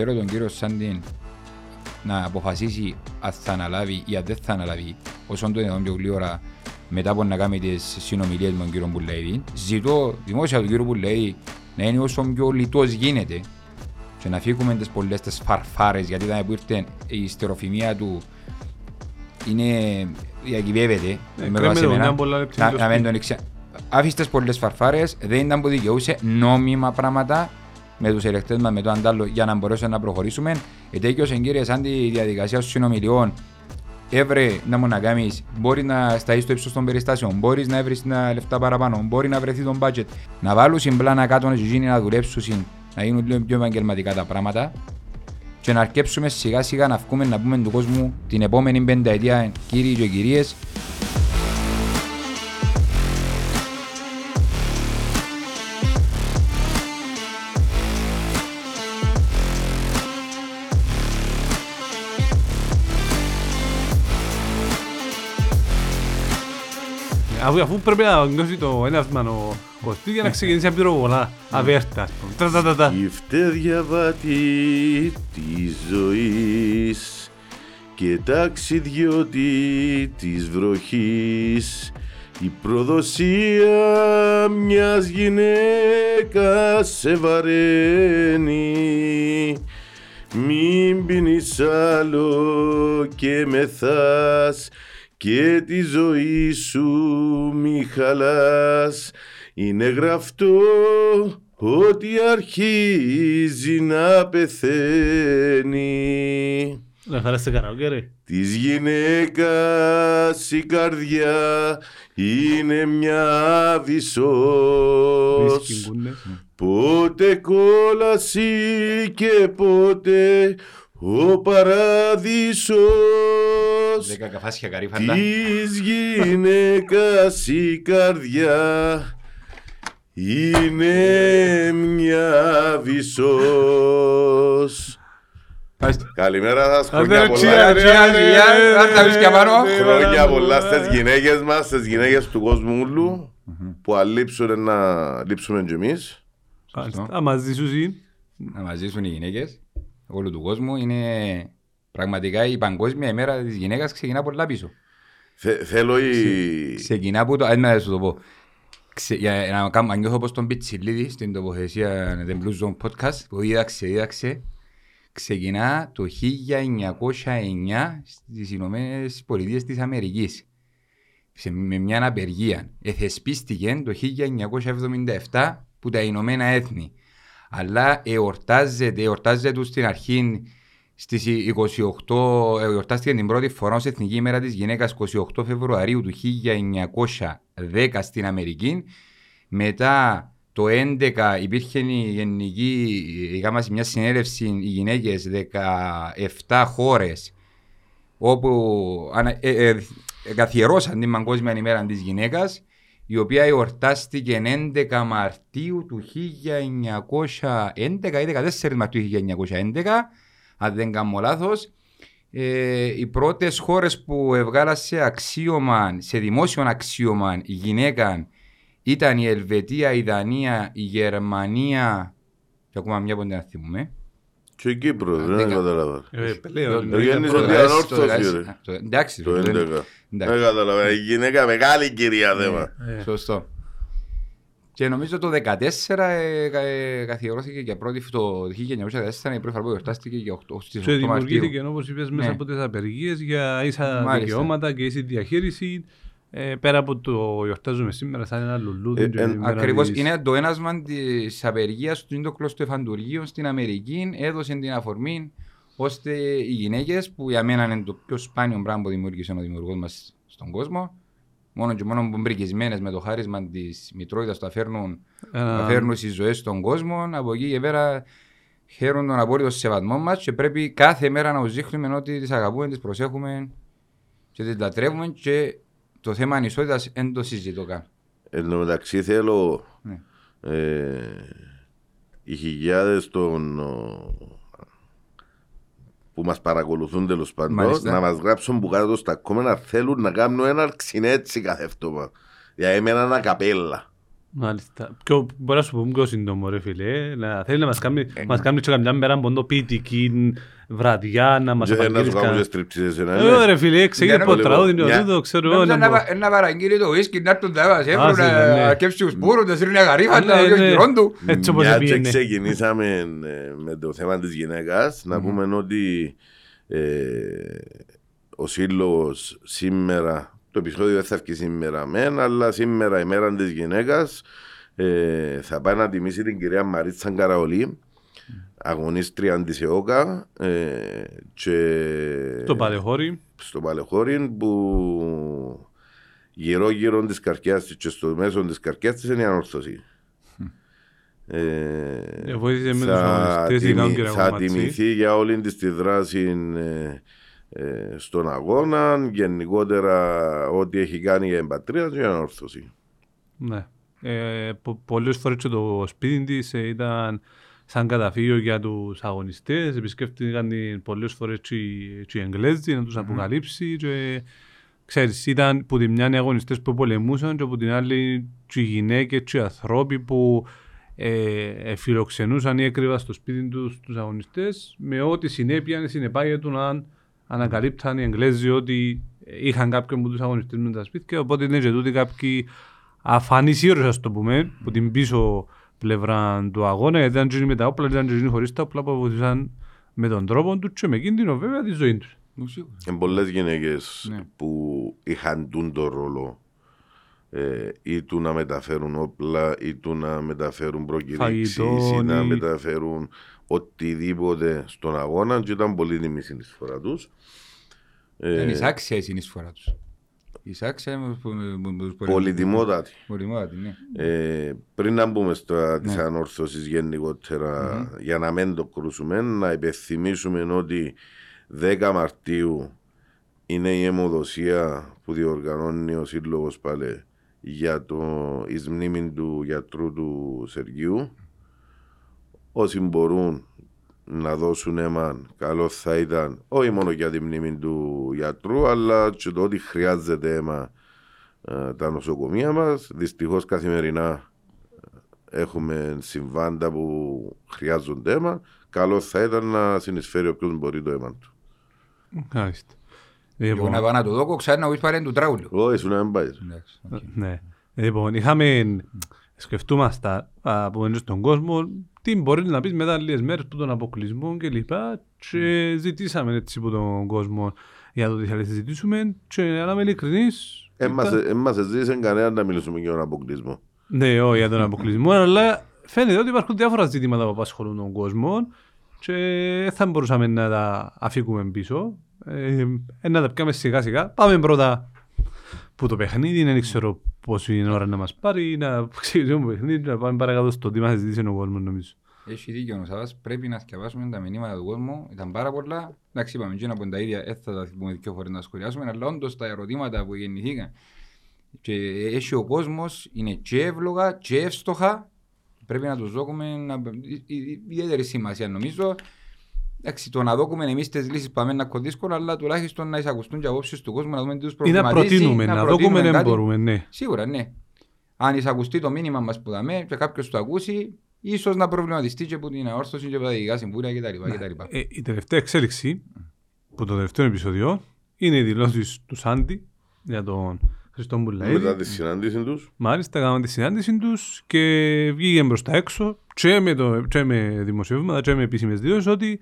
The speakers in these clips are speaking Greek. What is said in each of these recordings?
θέλω τον κύριο Σάντιν να αποφασίσει αν θα αναλάβει ή αν δεν θα αναλάβει όσο το δυνατόν πιο γλύωρα μετά από να κάνει τις συνομιλίες με τον κύριο Μπουλέιδη. Ζητώ δημόσια του κύριο Μπουλέιδη να είναι όσο πιο λιτός γίνεται και να φύγουμε τις πολλές τις φαρφάρες γιατί ήταν που ήρθε η στεροφημία του είναι διακυβεύεται Ε, με κρέμεται βάση ο, εμένα. μια πολλά λεπτή Να- στο να μην σπίτι. τον εξα... Άφησε τις πολλές φαρφάρες, δεν ήταν που δικαιούσε νόμιμα πράγματα με τους ελεκτές μας, με το αντάλλο για να μπορέσουμε να προχωρήσουμε. Ετέκειωσε κύριε σαν τη διαδικασία των συνομιλιών Έβρε να μου να κάνεις, μπορεί να σταείς στο ύψος των περιστάσεων, μπορείς να βρεις τα λεφτά παραπάνω, μπορεί να βρεθεί τον budget. Να βάλουν συμπλάνα κάτω να γίνει να δουλέψουν, να γίνουν λίγο πιο επαγγελματικά τα πράγματα και να αρκέψουμε σιγά σιγά να βγούμε να πούμε του κόσμου την επόμενη πενταετία κύριοι και κυρίες Αφού, αφού πρέπει να νιώσει το έναυσμα ο Κωστής για να ξεκινήσει να πυροβολά. Αβέρτα. ας πούμε. Τρα, τρα, τρα, τρα. Η φτέδια βάτη της ζωής και ταξιδιώτη της βροχής η προδοσία μιας γυναίκας σε βαραίνει μην πίνεις άλλο και μεθάς και τη ζωή σου μη χαλάς είναι γραφτό ότι αρχίζει να πεθαίνει Να χαράστε καραοκέ ρε. Της γυναίκας η καρδιά είναι μια βυσός Ρίσκι μπούνες. Πότε κόλαση και πότε ο παράδεισος Δέκα καφάσια καρύφαντα. Της γυναίκας η καρδιά είναι μια βυσός Καλημέρα σας, χρόνια Άντε, πολλά. τσιά, ρε, τσιά, ρε, τσιά, ρε, άντε, τα ρε, βρίσκια πάνω. ρε, Χρόνια ρε, πολλά ρε, στις ρε. γυναίκες μας, στις γυναίκες του κόσμου όλου που αν λείψουν να λείψουμε κι εμείς. Μάλιστα. Α, μαζί σου είναι. να μας ζήσουν οι γυναίκες όλου του κόσμου είναι πραγματικά η παγκόσμια ημέρα της γυναίκας ξεκινά πολλά πίσω. Θε- Θέλω η... Ξεκινά από το, ας να σου το πω, Ξε, για να, κάνω, να νιώθω πως τον Πιτσιλίδη στην τοποθεσία The Blue Zone Podcast που δίδαξε, δίδαξε, ξεκινά το 1909 στις Ηνωμένες Πολιτείες της Αμερικής σε, με μια απεργία. Εθεσπίστηκε το 1977 που τα Ηνωμένα Έθνη. Αλλά εορτάζεται, εορτάζεται τους στην αρχή στις 28, εορτάστηκε την πρώτη φορά ως Εθνική ημέρα της γυναίκας 28 Φεβρουαρίου του 1910 στην Αμερική. Μετά το 11 υπήρχε η γενική, είχαμε μια συνέλευση οι γυναίκες 17 χώρες όπου ανα- ε, ε, καθιερώσαν την Παγκόσμια ημέρα της γυναίκας η οποία εορτάστηκε 11 Μαρτίου του 1911 ή 14 Μαρτίου 1911 αν δεν κάνω λάθος ε, οι πρώτες χώρες που έβγαλαν σε αξίωμα, σε δημόσιο αξίωμα η γυναίκα ήταν η Ελβετία, η Δανία, η Γερμανία και ακόμα μια που δεν την θυμούμε. Και η Κύπρος, δεν Δεκα- καταλαβαίνω. Ε, πελέον. το γέννησε Το την δεκαέσι- ανόρθωση, το δεκαέσι- ρε. το- Εντάξει, Το το 11. εντάξει. Δεν καταλαβαίνω. Η γυναίκα μεγάλη κυρία θέμα. Ε, Σωστό. Και νομίζω το 2014 ε, κα- ε, καθιερώθηκε για πρώτη το 1914 η πρώτη φορά που εορτάστηκε για 8, στις 8 Και Μαρτίου. δημιουργήθηκε όπως είπες μέσα Ναι. από τις απεργίες για ίσα Μάλιστα. δικαιώματα και ίση διαχείριση ε, πέρα από το γιορτάζουμε σήμερα σαν ένα λουλούδι Ε, και εν- η μέρα Ακριβώς της- είναι το ένασμα της απεργίας του είναι το κλωστοεφαντουργείο στην Αμερική. Έδωσε την αφορμή ώστε οι γυναίκες που για μένα είναι το πιο σπάνιο πράγμα που δημιούργησε ο δημιουργός μας στον κόσμο μόνο και μόνο που μπρικισμένες με το χάρισμα της μητρότητας τα φέρνουν, Ένα- τα φέρνουν στις ζωές στον κόσμο. Από εκεί και πέρα χαίρουν τον απόλυτο σεβασμό μας και πρέπει κάθε μέρα να τους δείχνουμε ότι τις αγαπούμε, τις προσέχουμε και τις λατρεύουμε και το θέμα ανισότητας δεν το συζητώ καν. Εν τω μεταξύ θέλω Ναι. ε, οι χιλιάδες των ο, που μας παρακολουθούν τέλος πάντων Μάλιστα. να μας γράψουν που κάτω στα κόμμενα θέλουν να κάνουν ένα έτσι κάθε φτώμα. Για εμένα ένα καπέλα. Μάλιστα. Ποιο, μπορεί να σου πούμε πιο σύντομο ρε φίλε. Να θέλει να μας κάνει, Ε, μας κάνει και καμιά μέρα από το ποιητική βραδιά να μας Και θέλει να σου απαγγείλεις κάνουν κανένα. και στριπτζίδες ένα, Ε, ναι. ρε φίλε, ξεκίνησε Για από να- τραγούδι, Μια- το ξέρω εγώ. Νόμιζα να να πω. πα- να παραγγείλει το whisky, να έρθουν τα μας, Α, έβρουν ναι, ναι. να κέψει τους πούρους, να σύρουν γαρίφαντα, Ναι, ο ναι. γυρών του. Έτσι όπως Μια και πήγαινε. ξεκινήσαμε ε, με το θέμα της γυναίκας, να πούμε ότι ε, ο σύλλογος σήμερα, το επεισόδιο δεν θα έρθει σήμερα μεν, αλλά σήμερα η μέρα της γυναίκας ε, θα πάει να τιμήσει την κυρία Μαρίτσα Καραολή, αγωνίστρια της ΕΟΚΑ ε, και Το παλαιχώρι. στο Παλαιχώριν που γύρω γύρω της καρκιάς της και στο μέσο της καρκιάς της είναι η ανόρθωση. Ε, Ε, βοήθησε με θα τους αγωνιστές, τιμη- είχαν και θα αγώματι. τιμηθεί για όλη της τη δράση ε, ε, στον αγώνα, γενικότερα ό,τι έχει κάνει για την πατρίδα και για την ανόρθωση. Ναι. Ε, πο- πολλές φορές και το σπίτι της ε, ήταν σαν καταφύγιο για τους αγωνιστές. Επισκέφτηκαν την πολλές φορές και, οι- και οι Εγγλέζοι να τους αποκαλύψει. Και, ξέρεις, ήταν που τη μια οι αγωνιστές που πολεμούσαν και από την άλλη και οι γυναίκες και οι ανθρώποι που ε, ε, φιλοξενούσαν ή έκρυβαν στο σπίτι τους τους αγωνιστές με ό,τι συνέπεια συνεπάγεται αν ανακαλύπταν οι Εγγλέζοι ότι είχαν κάποιον από τους αγωνιστές με τα σπίτια οπότε είναι και τούτοι κάποιοι αφανείς ήρωες ας το πούμε που την πίσω πλευρά του αγώνα γιατί ήταν και με τα όπλα ήταν και χωρίς τα όπλα που βοηθούσαν με τον τρόπο τους και με κίνδυνο βέβαια τη ζωή τους. Και πολλές γυναίκες Ναι. που είχαν τούν το ρόλο ε, ή του να μεταφέρουν όπλα ή του να μεταφέρουν προκηρύξεις ή Φαγητό, να ή- μεταφέρουν οτιδήποτε στον αγώνα και ήταν πολύ τιμή συνεισφορά τους. Ε, Είναι εισάξια η συνεισφορά τους. Εισάξια με που- με- με τους πολεμικούς. πολυτιμότατη. Πολυτιμότατη, ναι. Ε, πριν να μπούμε στα της Ναι. ανόρθωσης γενικότερα, για να μην το κρούσουμε, να υπενθυμίσουμε ότι 10 Μαρτίου είναι η αιμοδοσία που διοργανώνει ο Σύλλογος Παλέ για το εις μνήμη του γιατρού του Σεργίου. Όσοι μπορούν να δώσουν αίμα, καλό θα ήταν όχι μόνο για τη μνήμη του γιατρού, αλλά και το ότι χρειάζεται αίμα ε, τα νοσοκομεία μας. Δυστυχώς καθημερινά ε, έχουμε συμβάντα που χρειάζονται αίμα. Καλό θα ήταν να συνεισφέρει όποιος μπορεί το αίμα του. Μάλιστα. Εγώ Λοιπόν, να πάω να το δω, ξέρει να πεις πάρε του τραούλου. Εγώ ήσουν να μην πάει. Εντάξει, οκ. ναι. Λοιπόν, είχαμε σκεφτούμαστε α, που είναι στον κόσμο τι μπορεί να πεις μετά λίγες μέρες που τον αποκλεισμό και λοιπά και ζητήσαμε έτσι από τον κόσμο για το τι θέλει να συζητήσουμε και να είμαι ειλικρινής Δεν μας ζήτησε κανένα να μιλήσουμε για τον αποκλεισμό. Ναι, όχι για τον αποκλεισμό, αλλά φαίνεται ότι υπάρχουν διάφορα ζητήματα που απασχολούν τον κόσμο και δεν θα μπορούσαμε να τα αφήκουμε πίσω. Ε, ε, να τα πιάμε σιγά σιγά. Πάμε πρώτα που το παιχνίδι, δεν ξέρω πόσο είναι ώρα να μας πάρει, να ξεκινήσουμε το παιχνίδι, να πάμε παρακάτω στο τι μας ζητήσει ο κόσμος νομίζω. Έχει δίκιο ο Σαββάς, πρέπει να θυκευάσουμε τα μηνύματα του κόσμου. Ήταν πάρα πολλά. Εντάξει, είπαμε, εκείνα από τα ίδια, δεν θα τα πούμε δύο φορές να σχολιάσουμε, αλλά όντως τα ερωτήματα που γεννηθήκαν και έχει ο κόσμος, είναι και εύλογα και εύστοχα. Πρέπει να τους δώσουμε να... η- η- ιδιαίτερη σημασία νομίζω. Εντάξει, το να δούμε εμείς τις λύσεις πάμε να είναι δύσκολο, αλλά τουλάχιστον να εισακουστούν και απόψεις του κόσμου, να δούμε τι τους Ή να προβληματίζει. προτείνουμε, να δούμε προτείνουμε δεν κάτι. μπορούμε, ναι. Σίγουρα, ναι. Αν εισακουστεί το μήνυμα μας που δαμε και κάποιος το ακούσει, ίσως να προβληματιστεί και από την αόρθωση και από τα ειδικά συμβούλια κτλ. κτλ. Ε, η τελευταία εξέλιξη που το τελευταίο επεισόδιο είναι οι δηλώσεις του Σάντι για τον Χριστό Μπουλαίδη. Μετά τη συνάντηση τους, Μάλιστα, έκαναν τη συνάντηση τους και βγήκε προ τα έξω και με, το, και με δημοσιεύματα και με επίσημες δηλώσεις ότι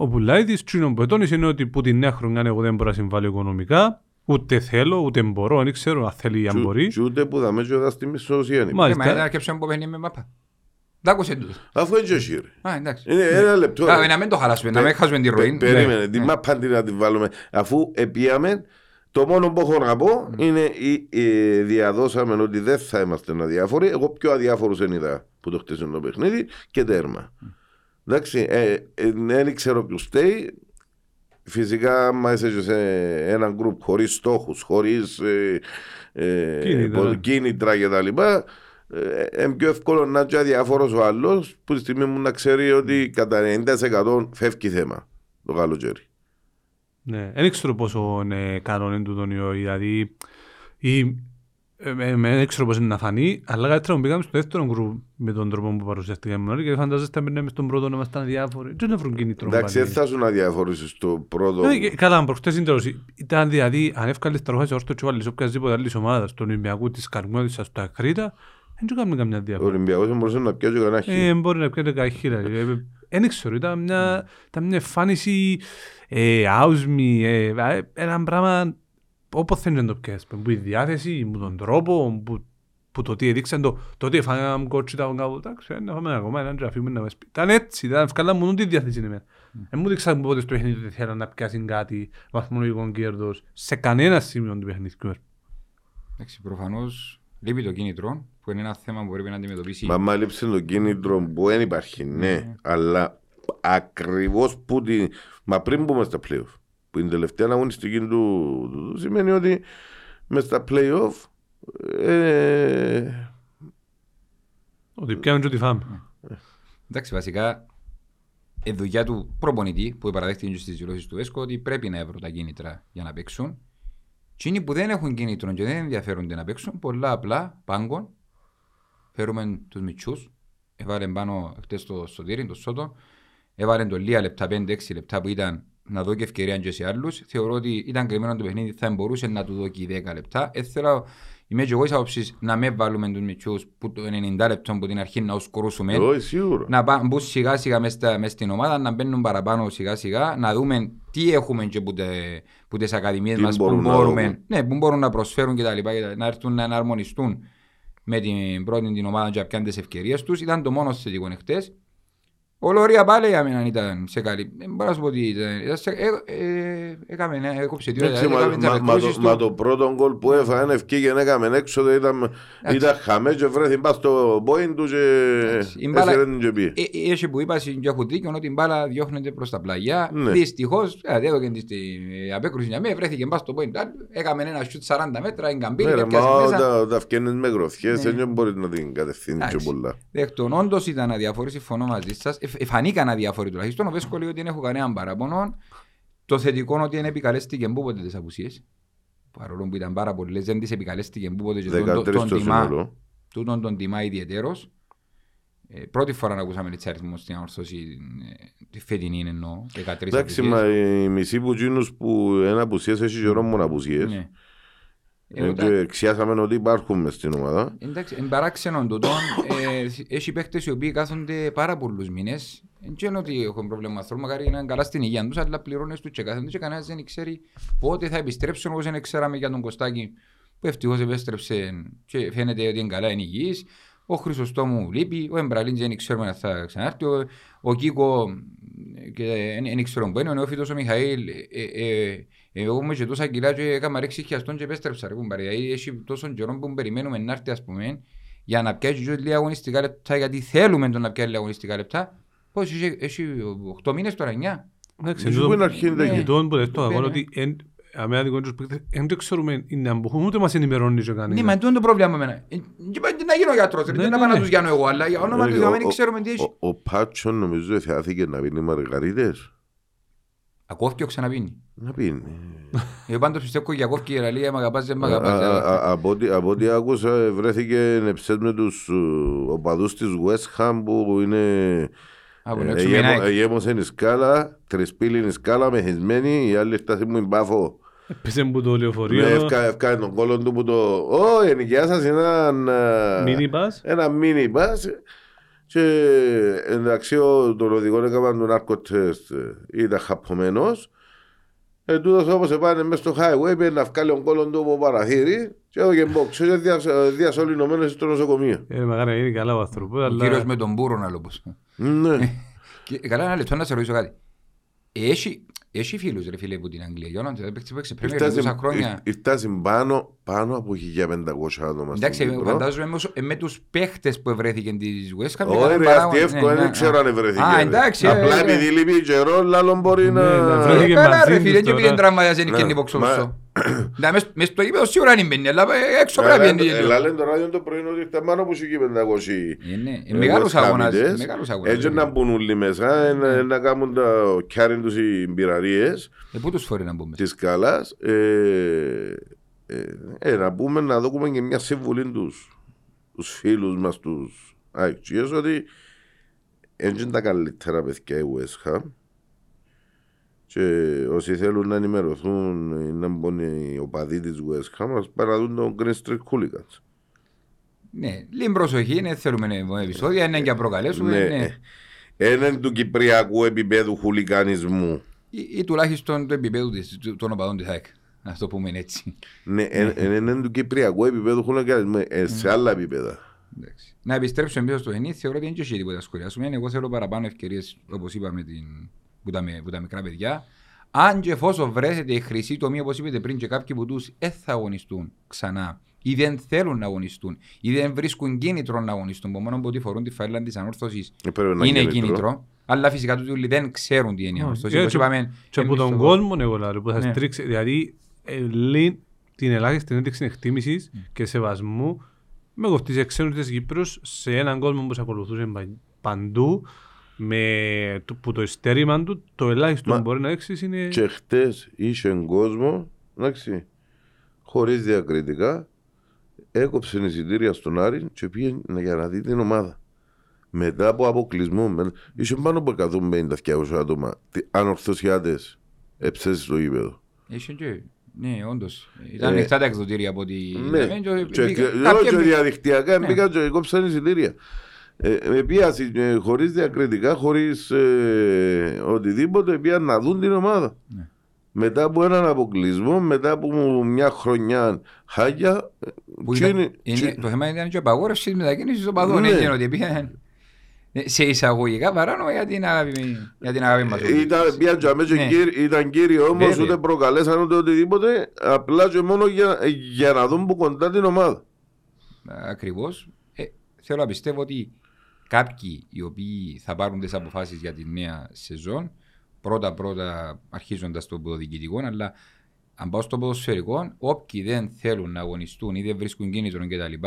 ο Πουλάιδη τσίνον που ετώνησε είναι ότι που την νέα χρονιά εγώ δεν μπορώ να συμβάλλω οικονομικά, ούτε θέλω, ούτε μπορώ, δεν ξέρω αν θέλει ή αν και- μπορεί. και ούτε που δαμε και εδώ στη Μισοσία. είναι. Ε, Μα ήταν Μάλιστα. αρκεψε που παιχνί με μάπα. Τ' άκουσε τούτο. Αφού έτσι όχι ρε. Α, εντάξει. Είναι ένα λεπτό. Κα- Να μην το χαλάσουμε, να μην χάσουμε τη ροή. Πε- Περίμενε, Ναι. τη μάπα τι να τη βάλουμε. Αφού επίαμε, το μόνο που έχω να πω είναι ή, ε, διαδώσαμε ότι δεν θα είμαστε αδιάφοροι. Εγώ πιο αδιάφορου δεν είδα που το χτίσουν το παιχνίδι και τέρμα. Εντάξει, ε, ε, δεν ξέρω ποιο φταίει. Φυσικά, άμα είσαι και σε ένα γκρουπ χωρίς στόχους, χωρίς ε, ε, Κίνητρα. πο- κίνητρα κτλ. Ε, είναι πιο εύκολο να είναι αδιάφορος ο άλλος που τη στιγμή μου να ξέρει ότι κατά 90% φεύγει θέμα το καλοκαίρι. Ναι, δεν ξέρω πόσο είναι κανόν εν τούτον ιό, δηλαδή ή, Ε, με- με- Δεν ξέρω πώς είναι να φανεί, αλλά καλύτερα μου πήγαμε στο δεύτερο γκρουπ με τον τρόπο που παρουσιαστήκαμε όλοι και φαντάζεστε αν μες στον πρώτο να ήμασταν διάφοροι. Δεν βρουν κίνητρο. Εντάξει, πάλι. δεν θα σου να διαφορήσεις το πρώτο. Ναι, και- Καλά, προχτές είναι τέλος. Ήταν δηλαδή, αν εύκαλες τα ροχά σε όρθο και βάλεις οποιασδήποτε άλλης ομάδας, τον Ολυμπιακού της Καρμιώτισσας, στο Ακρίτα, δεν του κάνουμε καμιά Ο διαφορά. Ολυμπιακός μπορούσε να πιάσει κανένα χ. Ε, μπορεί να πιέτε καχύρα. Δεν ξέρω, ήταν μια, ήταν μια εμφάνιση ε, άουσμη, ε, ε, ένα πράγμα όπως θέλει να το πιάσεις. Που η διάθεση, που τον τρόπο, που, που το τι έδειξαν, το, το ότι έφαγαμε κότσι τα κάπου, εντάξει, να φάμε ακόμα έναν και να φύγουμε να μας πει. Ήταν έτσι, ήταν ευκάλα μόνο τη διάθεση είναι. Δεν μου δείξαν πότε στο παιχνίδι ότι θέλαν να πιάσουν κάτι βαθμολογικό κέρδος σε κανένα σημείο του παιχνιδιού. Εντάξει, προφανώς λείπει το κίνητρο, που είναι ένα θέμα που πρέπει να αντιμετωπίσει. Μα μα λείψε το κίνητρο που δεν υπάρχει, ναι. Αλλά ακριβώς που την... Μα πριν μπούμε στα play-off, που είναι η τελευταία αγωνιστική του, του, του σημαίνει ότι μες στα play-off ε, Ότι πιάμε και ότι φάμε. Εντάξει, βασικά, η δουλειά του προπονητή που παραδέχτηκε και στις δηλώσεις του ΕΣΚΟ ότι πρέπει να βρουν τα κίνητρα για να παίξουν. Εκείνοι που δεν έχουν κίνητρο και δεν ενδιαφέρονται να παίξουν, πολλά απλά πάγκον, φέρουμε τους μητσούς, έβαλε πάνω χτες το Σωτήρι, το Σώτο, έβαλε το λίγα λεπτά, 5-6 λεπτά που ήταν να δω και ευκαιρία και σε άλλους. Θεωρώ ότι ήταν κρυμμένο το παιχνίδι, θα μπορούσε να του δω και 10 λεπτά. Ε, θέλω, είμαι και εγώ της άποψης να με βάλουμε τους μητσούς που το 90 λεπτό από την αρχή να τους κορούσουμε εγώ σίγουρο. να πά- μπουν σιγά σιγά μες, στα- μες στην ομάδα, να μπαίνουν παραπάνω σιγά σιγά, να δούμε τι έχουμε και που, τε, που τις ακαδημίες Τι μας που μπορούν να μπορούμε, δούμε. ναι, που μπορούν να προσφέρουν και τα λοιπά, και τα- να έρθουν να εναρμονιστούν με την πρώτη την ομάδα και να πιάνουν τις ευκαιρίες τους. Ήταν το μόνος θετικό εχθές. Ο Λωρία πάλι για μένα ήταν σε καλή. Δεν μπορώ να σου πω ότι ήταν. ήταν σε- ε, ε, Έκαμε, ναι, έκοψε δύο. Εντάξει, μα, έκαμε τις μα, μα, απεκρούσεις το, του. μα το πρώτο γκολ που έφαγε ευκήγε να έκαμε έξω ήταν, ήταν χαμές και βρέθη μπας στο πόιν του και Εντάξει, η μπάλα- έσαιρε την και πήγε. Ε, ε, Έχει που είπα και έχω δίκιο ότι η μπάλα διώχνεται προς τα πλαγιά. Ναι. Δυστυχώς, ε, έδωκε της στην απέκρουση για μένα, βρέθηκε μπας στο point. Έκαμε ένα σιούτ 40 μέτρα, είναι καμπύλη, Ναι, ρε, έπιασε μα μέσα. όταν όταν φτιάχνεις με γροθιές Ναι. δεν μπορείς να την κατευθύνεις και Εντάξει. πολλά. Δέχτον, όντως ήταν αδιάφοροι, συμφωνώ μαζί σας. Ε, ε, φανήκαν αδιάφοροι τουλάχιστον. Ο Βέσκο λέει ότι δεν έχω κανέναν παραπονό. Το θετικό είναι ότι δεν επικαλέστηκε μπούποτε τις απουσίες. Παρόλο που ήταν πάρα πολλές, δεν τις επικαλέστηκε μπούποτε και τον, 13 τον, στο τιμά, σύνολο. τούτον τον τιμά ιδιαιτέρως. Ε, πρώτη φορά να ακούσαμε έτσι αριθμό στην ανορθώση ε, τη φετινή εννοώ, 13 Εντάξει, απουσίες. μα οι μισοί που γίνους που ένα απουσίες έχει καιρό μόνο απουσίες. Ναι. Ε, Ε, όταν- και Ξιάσαμε ότι υπάρχουν μες στην ομάδα. Εντάξει, είναι παράξενο τούτο. Ε, έχει παίχτες οι οποίοι κάθονται πάρα πολλούς μήνες. Δεν είναι ότι έχουν πρόβλημα με ανθρώπου, μακάρι να είναι καλά στην υγεία τους, αλλά πληρώνες τους και κάθονται και κανένας δεν ξέρει πότε θα επιστρέψουν, όπως δεν ξέραμε για τον Κωστάκη που ευτυχώς επέστρεψε και φαίνεται ότι είναι καλά, είναι υγιής. Ο Χρυσοστόμου λείπει, ο Εμπραλίντζ δεν ξέρουμε αν θα ξανάρθει, ο, ο Κίκο ε, και δεν ξέρω που είναι, ο Νεόφυτος ο Μιχαήλ, ε, ε, ε, εγώ είμαι και τόσα κιλά και έκανα ρίξει χιαστόν και επέστρεψα. ρε κουμπάρε. Δηλαδή έχει τόσο καιρό που περιμένουμε να έρθει ας πούμε για να πιάσει και λίγα αγωνιστικά λεπτά γιατί θέλουμε τον να πιάσει λίγα αγωνιστικά λεπτά. Πώς έχει, έχει 8 μήνες τώρα, 9. Εντάξει, Εσύ τούτο- που είναι αρχή είναι Ναι. εκεί. τούτο που λες το αγώνα Ναι. ότι εν- αμένα δικό τους παίκτες, εν το ξέρουμε είναι αν μπορούν, ούτε μας ενημερώνει και Ναι, κανένα. μα αυτό είναι το πρόβλημα με εμένα. Ε, και πάει να γίνω γιατρός, ρε, Ναι, δεν ναι, να πάω να ναι. τους γιάνω εγώ, αλλά για όνομα Ε, τους Θεού ο- δεν ο- ξέρουμε τι έχει. Ο, ο Πάτσον νομίζω θεάθηκε να πίνει μαργαρίτες. Ακόφηκε ο ξαναπίνει. Να πίνει. Εγώ πάντως πιστεύω για κόφηκε η Ραλία, μ' αγαπάς, δεν μ' Α, αγαπάς. α, αλλά- α, Από ό,τι- από ό,τι άκουσα βρέθηκε νεψές με τους ε, οπαδούς της West Ham που είναι Από ε, να έξουμε γέμω- ένα- ε, γέμωσαν η σκάλα, τρισπύλη η σκάλα μεθυσμένη, η άλλη φτάσει μου η πάφο. Έπαιζε που το Ναι, λεωφορείο, ευκα- ευκάνε τον κόλλον του που το «Ω, η ενοικιά σας είναι έναν, ε, μίνι πας. ένα μίνι μπας και εντάξει ο- τον οδηγό έκαναν τον άρκο τεστ ήταν χαπωμένος ε, τούτος όπως επάνε μέσα στο highway πήγε να βγάλει τον κόλλον του από παραθύρι και έδωκε μπόξ και διασ- διασωληνωμένος στο νοσοκομείο. Ε, μακάρι να είναι καλά ο άνθρωπος, Ο αλλά... κύριος με τον μπούρο να λόγω. Ναι. Και- Καλά ένα λεπτό να σε ρωτήσω κάτι. Έχει, έχει φίλους ρε φίλε που την Αγγλία. Γιώνα, δεν παίξει παίξει Premier League τόσα χρόνια. Ήρθασαν πάνω, πάνω από 1500 άτομα στην Εντάξει, Κύπρο. φαντάζομαι με όσο- ε, με τους παίχτες που ευρέθηκαν της West Ham. Όχι έκαναν ρε, παράγον- αυτή εύκολα ναι, ναι, δεν ξέρω α. αν ευρέθηκε. Α, ρε. εντάξει, ε, Απλά ε, επειδή λείπει καιρός, λάλλον μπορεί Ναι, να... να Ε, βρέθηκε Καλά μαζί ρε τους φίλε, και τώρα. πήγαινε τραυματίας δεν Ναι, είναι υποξόσο. μα- Να, μες- μες στο γήπεδο σίγουρα δεν μπαίνει, αλλά ε, έξω Έλα, πρέπει να είναι. Έλα λένε το ράδιο το πρωί ότι ήρθαν πάνω από 1500 Ε, ναι, ε, ε, Μεγάλος West αγώνας. Hamidες. μεγάλος αγώνας, Έτσι ρε να φίλε. μπουν όλοι μέσα, ε, να- να κάνουν τα κιάριν τους οι μπειραρίες Ε, Πού τους φορεί να μπούμε; της σκάλας. Ε, ε, ε, να πούμε να δούμε και μια συμβουλή τους, τους φίλους μας, τους αεξίες, ότι έτσι είναι τα καλύτερα παιδιά η West Ham και όσοι θέλουν να ενημερωθούν ή να μπουν οι οπαδοί της West Ham, ας παραδούν τον Green Street Hooligans. Ναι, λίγη προσοχή, δεν θέλουμε να επεισόδια, είναι και να προκαλέσουμε. Ναι, ναι. έναν του κυπριακού επίπεδου χουλικανισμού. Ή, ή τουλάχιστον το επίπεδο της, του- των οπαδών της ΑΕΚ. Να το πούμε έτσι. Ναι, έναν του κυπριακού επίπεδου χουλικανισμού, ε, σε άλλα επίπεδα. Εντάξει. Να επιστρέψουμε πίσω στο ενή, θεωρώ ότι δεν έχει τίποτα να σχολιάσουμε. Εγώ θέλω παραπάνω ευκαιρίες, όπως είπαμε, την... που, τα... με- που τα μικρά παιδιά. Αν και εφόσον βρέθεται η χρυσή τομή, όπως είπατε πριν, και κάποιοι που τους δεν θα αγωνιστούν ξανά, ή δεν θέλουν να αγωνιστούν, ή δεν βρίσκουν κίνητρο να αγωνιστούν, που μόνο που ότι φορούν τη φαίλα της ανόρθωσης Ε, πρέπει να είναι κίνητρο. κίνητρο. Αλλά φυσικά τούτοι όλοι δεν ξέρουν τι είναι η ανόρθωση. Ε, Όπως και- είπαμε, Και από εμείς τον το- κόσμο, εγώ λέω, που θα Ναι. στρίξει, δηλαδή, ε, λέει την ελάχιστη ένδειξη εκτίμησης και σεβασμού με κοφτής εξένους της Κύπρους σε έναν κόσμο που σε ακολουθούσε πα- παντού με το, που το ειστέρημα του το ελάχιστο Μα- που μπορεί να έξεις είναι Και χτες είχε κόσμο, εντάξει, χωρίς διακριτικά, έκοψε εισιτήρια στον Άρη και πήγε να- για να δει την ομάδα. Μετά από αποκλεισμό, με- είχε πάνω από 150 άτομα, τι- ανορθωσιάτες, έψες στο γήπεδο. Είχε και- Ναι, όντως. Ήταν Ε, ανοιχτά τα εκδοτήρια από ό,τι Ναι, είδαμε και και, μπήκα- και, κάποιοι και μπήκα- διαδικτυακά Ναι. μπήκαν και κόψαν εισιτήρια. Ε, ε, πήγαν, ε, χωρίς διακριτικά, χωρίς ε, οτιδήποτε, πήγαν να δουν την ομάδα. Ναι. Μετά από έναν αποκλεισμό, μετά από μια χρονιά χάγια, ε, Που τι ήταν- είναι- είναι- τι- Το θέμα ήταν και η απαγόρευση της μετακίνησης των παδών. Ναι. έγινε ότι πήγαν σε εισαγωγικά παράνομα για την αγάπη, για την αγάπη μας. Ε, Ήταν, πήγαν και αμέσως Ναι. κύριοι- ήταν κύριοι όμως, Βέβαια. ούτε προκαλέσαν ούτε οτιδήποτε, απλά και μόνο για, για να δουν που κοντά την ομάδα. Ακριβώς. Ε, θέλω να πιστεύω ότι κάποιοι οι οποίοι θα πάρουν τις αποφάσεις για τη νέα σεζόν, πρώτα-πρώτα αρχίζοντας το ποδοδιοικητικό, αλλά αν πάω στο ποδοσφαιρικό, όποιοι δεν θέλουν να αγωνιστούν ή δεν βρίσκουν κίνητρο κτλ.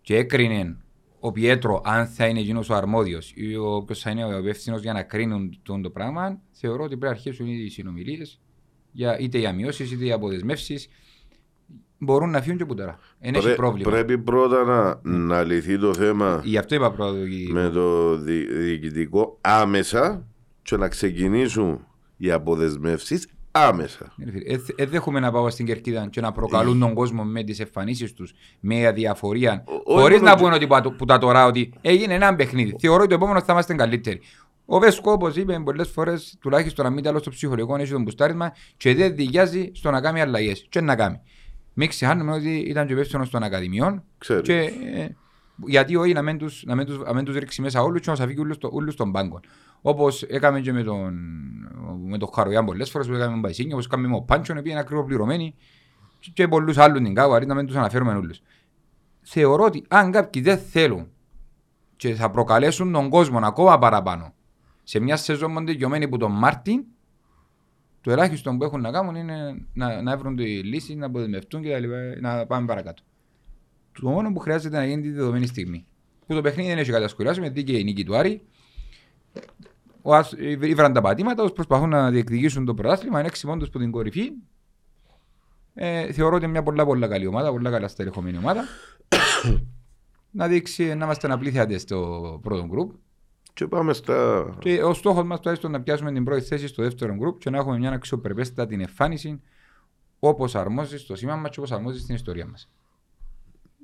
Και έκρινε ο Πιέτρο αν θα είναι εκείνος ο αρμόδιος ή ο ποιο θα είναι ο υπεύθυνο για να κρίνουν τον το πράγμα, θεωρώ ότι πρέπει να αρχίσουν ήδη οι συνομιλίες είτε για μειώσεις είτε για αποδεσμεύσεις. Μπορούν να φύγουν και που τώρα. Δεν έχει Πρέ- πρόβλημα. Πρέπει πρώτα να, να λυθεί το θέμα Γι' αυτό είπα πρώτα. ότι- με το δι- διοικητικό άμεσα και να ξεκινήσουν οι αποδεσμεύσεις άμεσα. Δεν δέχομαι να πάω στην κερκίδα και να προκαλούν τον κόσμο με τις εμφανίσεις τους, με αδιαφορία. Ο- Χωρίς όχι να μόνο- πούνε ότι που- που τα τώρα ότι έγινε ένα παιχνίδι. Θεωρώ ότι το επόμενος θα είμαστε καλύτεροι. Ο Βέσκο, όπως είπε πολλές φορές, τουλάχιστον να μην τέλο στο ψυχολογικό, έχει τον μπουστάρισμα και δεν δικιάζει στο να κάνει αλλαγέ. Και να κάνει. Μην ξεχάνουμε ότι ήταν και υπεύθυνος των Ακαδημιών. Ξέρω. Και, ε, γιατί όχι να μην τους, να μην τους, να μην τους ρίξει μέσα όλους και να τους αφήκει όλους, το, όλους των πάγκων. Όπως έκαμε και με τον, με τον Χαρογιάν πολλές φορές, που έκαμε με τον Παϊσίνη, όπως έκαμε με τον Πάντσον, οποίοι είναι ακριβοπληρωμένοι και, και πολλούς άλλους την κάγου, αρκεί να μην τους αναφέρουμε όλους. Θεωρώ ότι αν κάποιοι δεν θέλουν και θα προκαλέσουν τον κόσμο ακόμα παραπάνω σε μια σεζόν μόνο τελειωμένη που τον Μάρτιν, το ελάχιστο που έχουν να κάνουν είναι να, να βρουν τη λύση, να αποδεσμευτούν και τα λοιπά, να πάμε παρακάτω. Το μόνο που χρειάζεται να γίνει τη δεδομένη στιγμή. Που το παιχνίδι δεν έχει κατασκευάσει με δίκαιη η νίκη του Άρη. Ο Άσ- Ήβραν τα πατήματα, ως προσπαθούν να διεκδικήσουν το πρωτάθλημα, είναι έξι πόντους που την κορυφή. Ε, θεωρώ ότι είναι μια πολλά πολλά καλή ομάδα, πολλά καλά στερεχωμένη ομάδα. να δείξει να είμαστε αναπλήθιατες στο πρώτο γκρουπ. Και πάμε στα... Και ο στόχος μας τουλάχιστον να πιάσουμε την πρώτη θέση στο δεύτερο γκρουπ και να έχουμε μια αξιοπρεπέστατη εμφάνιση όπως αρμόζει στο σήμα μας και όπως αρμόζει στην ιστορία μας.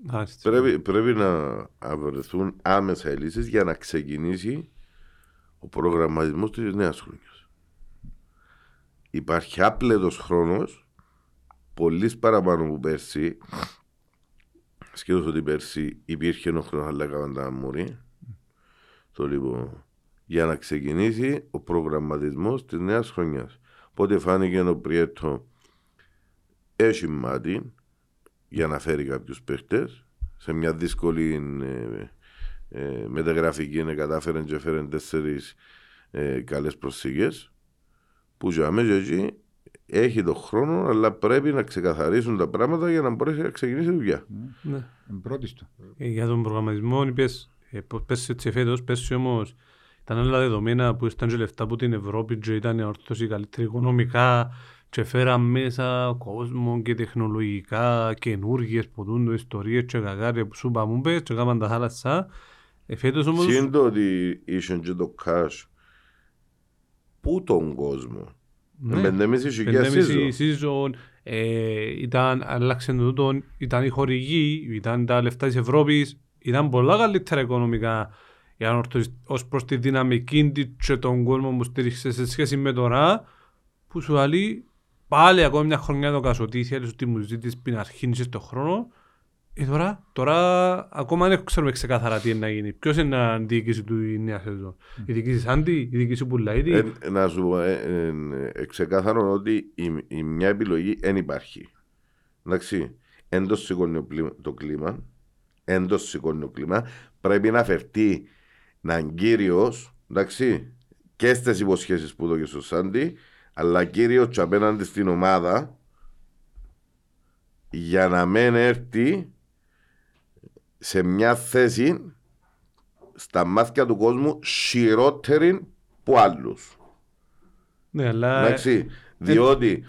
Μάλιστα. Πρέπει, πρέπει να βρεθούν άμεσα οι λύσεις για να ξεκινήσει ο προγραμματισμός της νέας χρονιάς. Υπάρχει άπλετος χρόνος, πολύ παραπάνω από πέρσι, σκέφτος ότι πέρσι υπήρχε ο χρόνος αλλά έκαναν τα μουρή. Το λοιπόν, για να ξεκινήσει ο προγραμματισμός της νέας χρονιάς. Οπότε φάνηκε ο Πριέτο έχει μάτι, για να φέρει κάποιους παίχτες σε μια δύσκολη ε, ε, μεταγραφική να κατάφεραν και φέραν τέσσερις ε, καλές προσήγες που για μέσα εκεί έχει το χρόνο αλλά πρέπει να ξεκαθαρίσουν τα πράγματα για να μπορέσει να ξεκινήσει η δουλειά. Ναι. Πρώτης του. Ε, Για τον προγραμματισμό είπες, ε, π- πες έτσι φέτος, πες όμως ήταν άλλα δεδομένα που ήταν και λεφτά από την Ευρώπη και ήταν ορθώς η καλύτερη οικονομικά και φέραν μέσα κόσμος και τεχνολογικά καινούργιες που δουν ιστορίες και καγάρια που σου παμούν πες και κάμαν τα θάλασσα. Ε, φέτος όμως... Σύντο ότι είσαι και το cash πού τον κόσμο. Ναι. Πεντέμιση χιλιάδες Πεντέμιση season. season, ε, ήταν, άλλαξε το τούτο, ήταν η χορηγή, ήταν τα λεφτά της Ευρώπης, ήταν πολλά καλύτερα οικονομικά για να ορθώσεις ως προς τη δυναμική της και τον κόσμο που στήριξε σε σχέση με τώρα, που σου λέει πάλι ακόμη μια χρονιά το κασωτή, θέλεις ότι μου ζήτης πριν αρχίνησες το χρόνο, ε, τώρα, τώρα ακόμα δεν ξέρουμε ξεκάθαρα τι είναι να γίνει. Ποιος είναι να διοικήσει του η νέα σεζόν. Η διοίκηση Σάντι, η διοίκηση Πουλαίδη. Ε, να σου πω, ε, ε, ε, ξεκάθαρο ότι η, η μια επιλογή δεν υπάρχει. Εντάξει, έντο σηκώνει ο πλή- το κλίμα, έντο σηκώνει το κλίμα, πρέπει να φερθεί να είναι κύριος, εντάξει, και στις υποσχέσεις που δώκε στο Σάντι, αλλά κύριος και απέναντι στην ομάδα για να μην έρθει σε μια θέση στα μάτια του κόσμου χειρότερη που άλλους. Ναι, αλλά Εντάξει, διότι,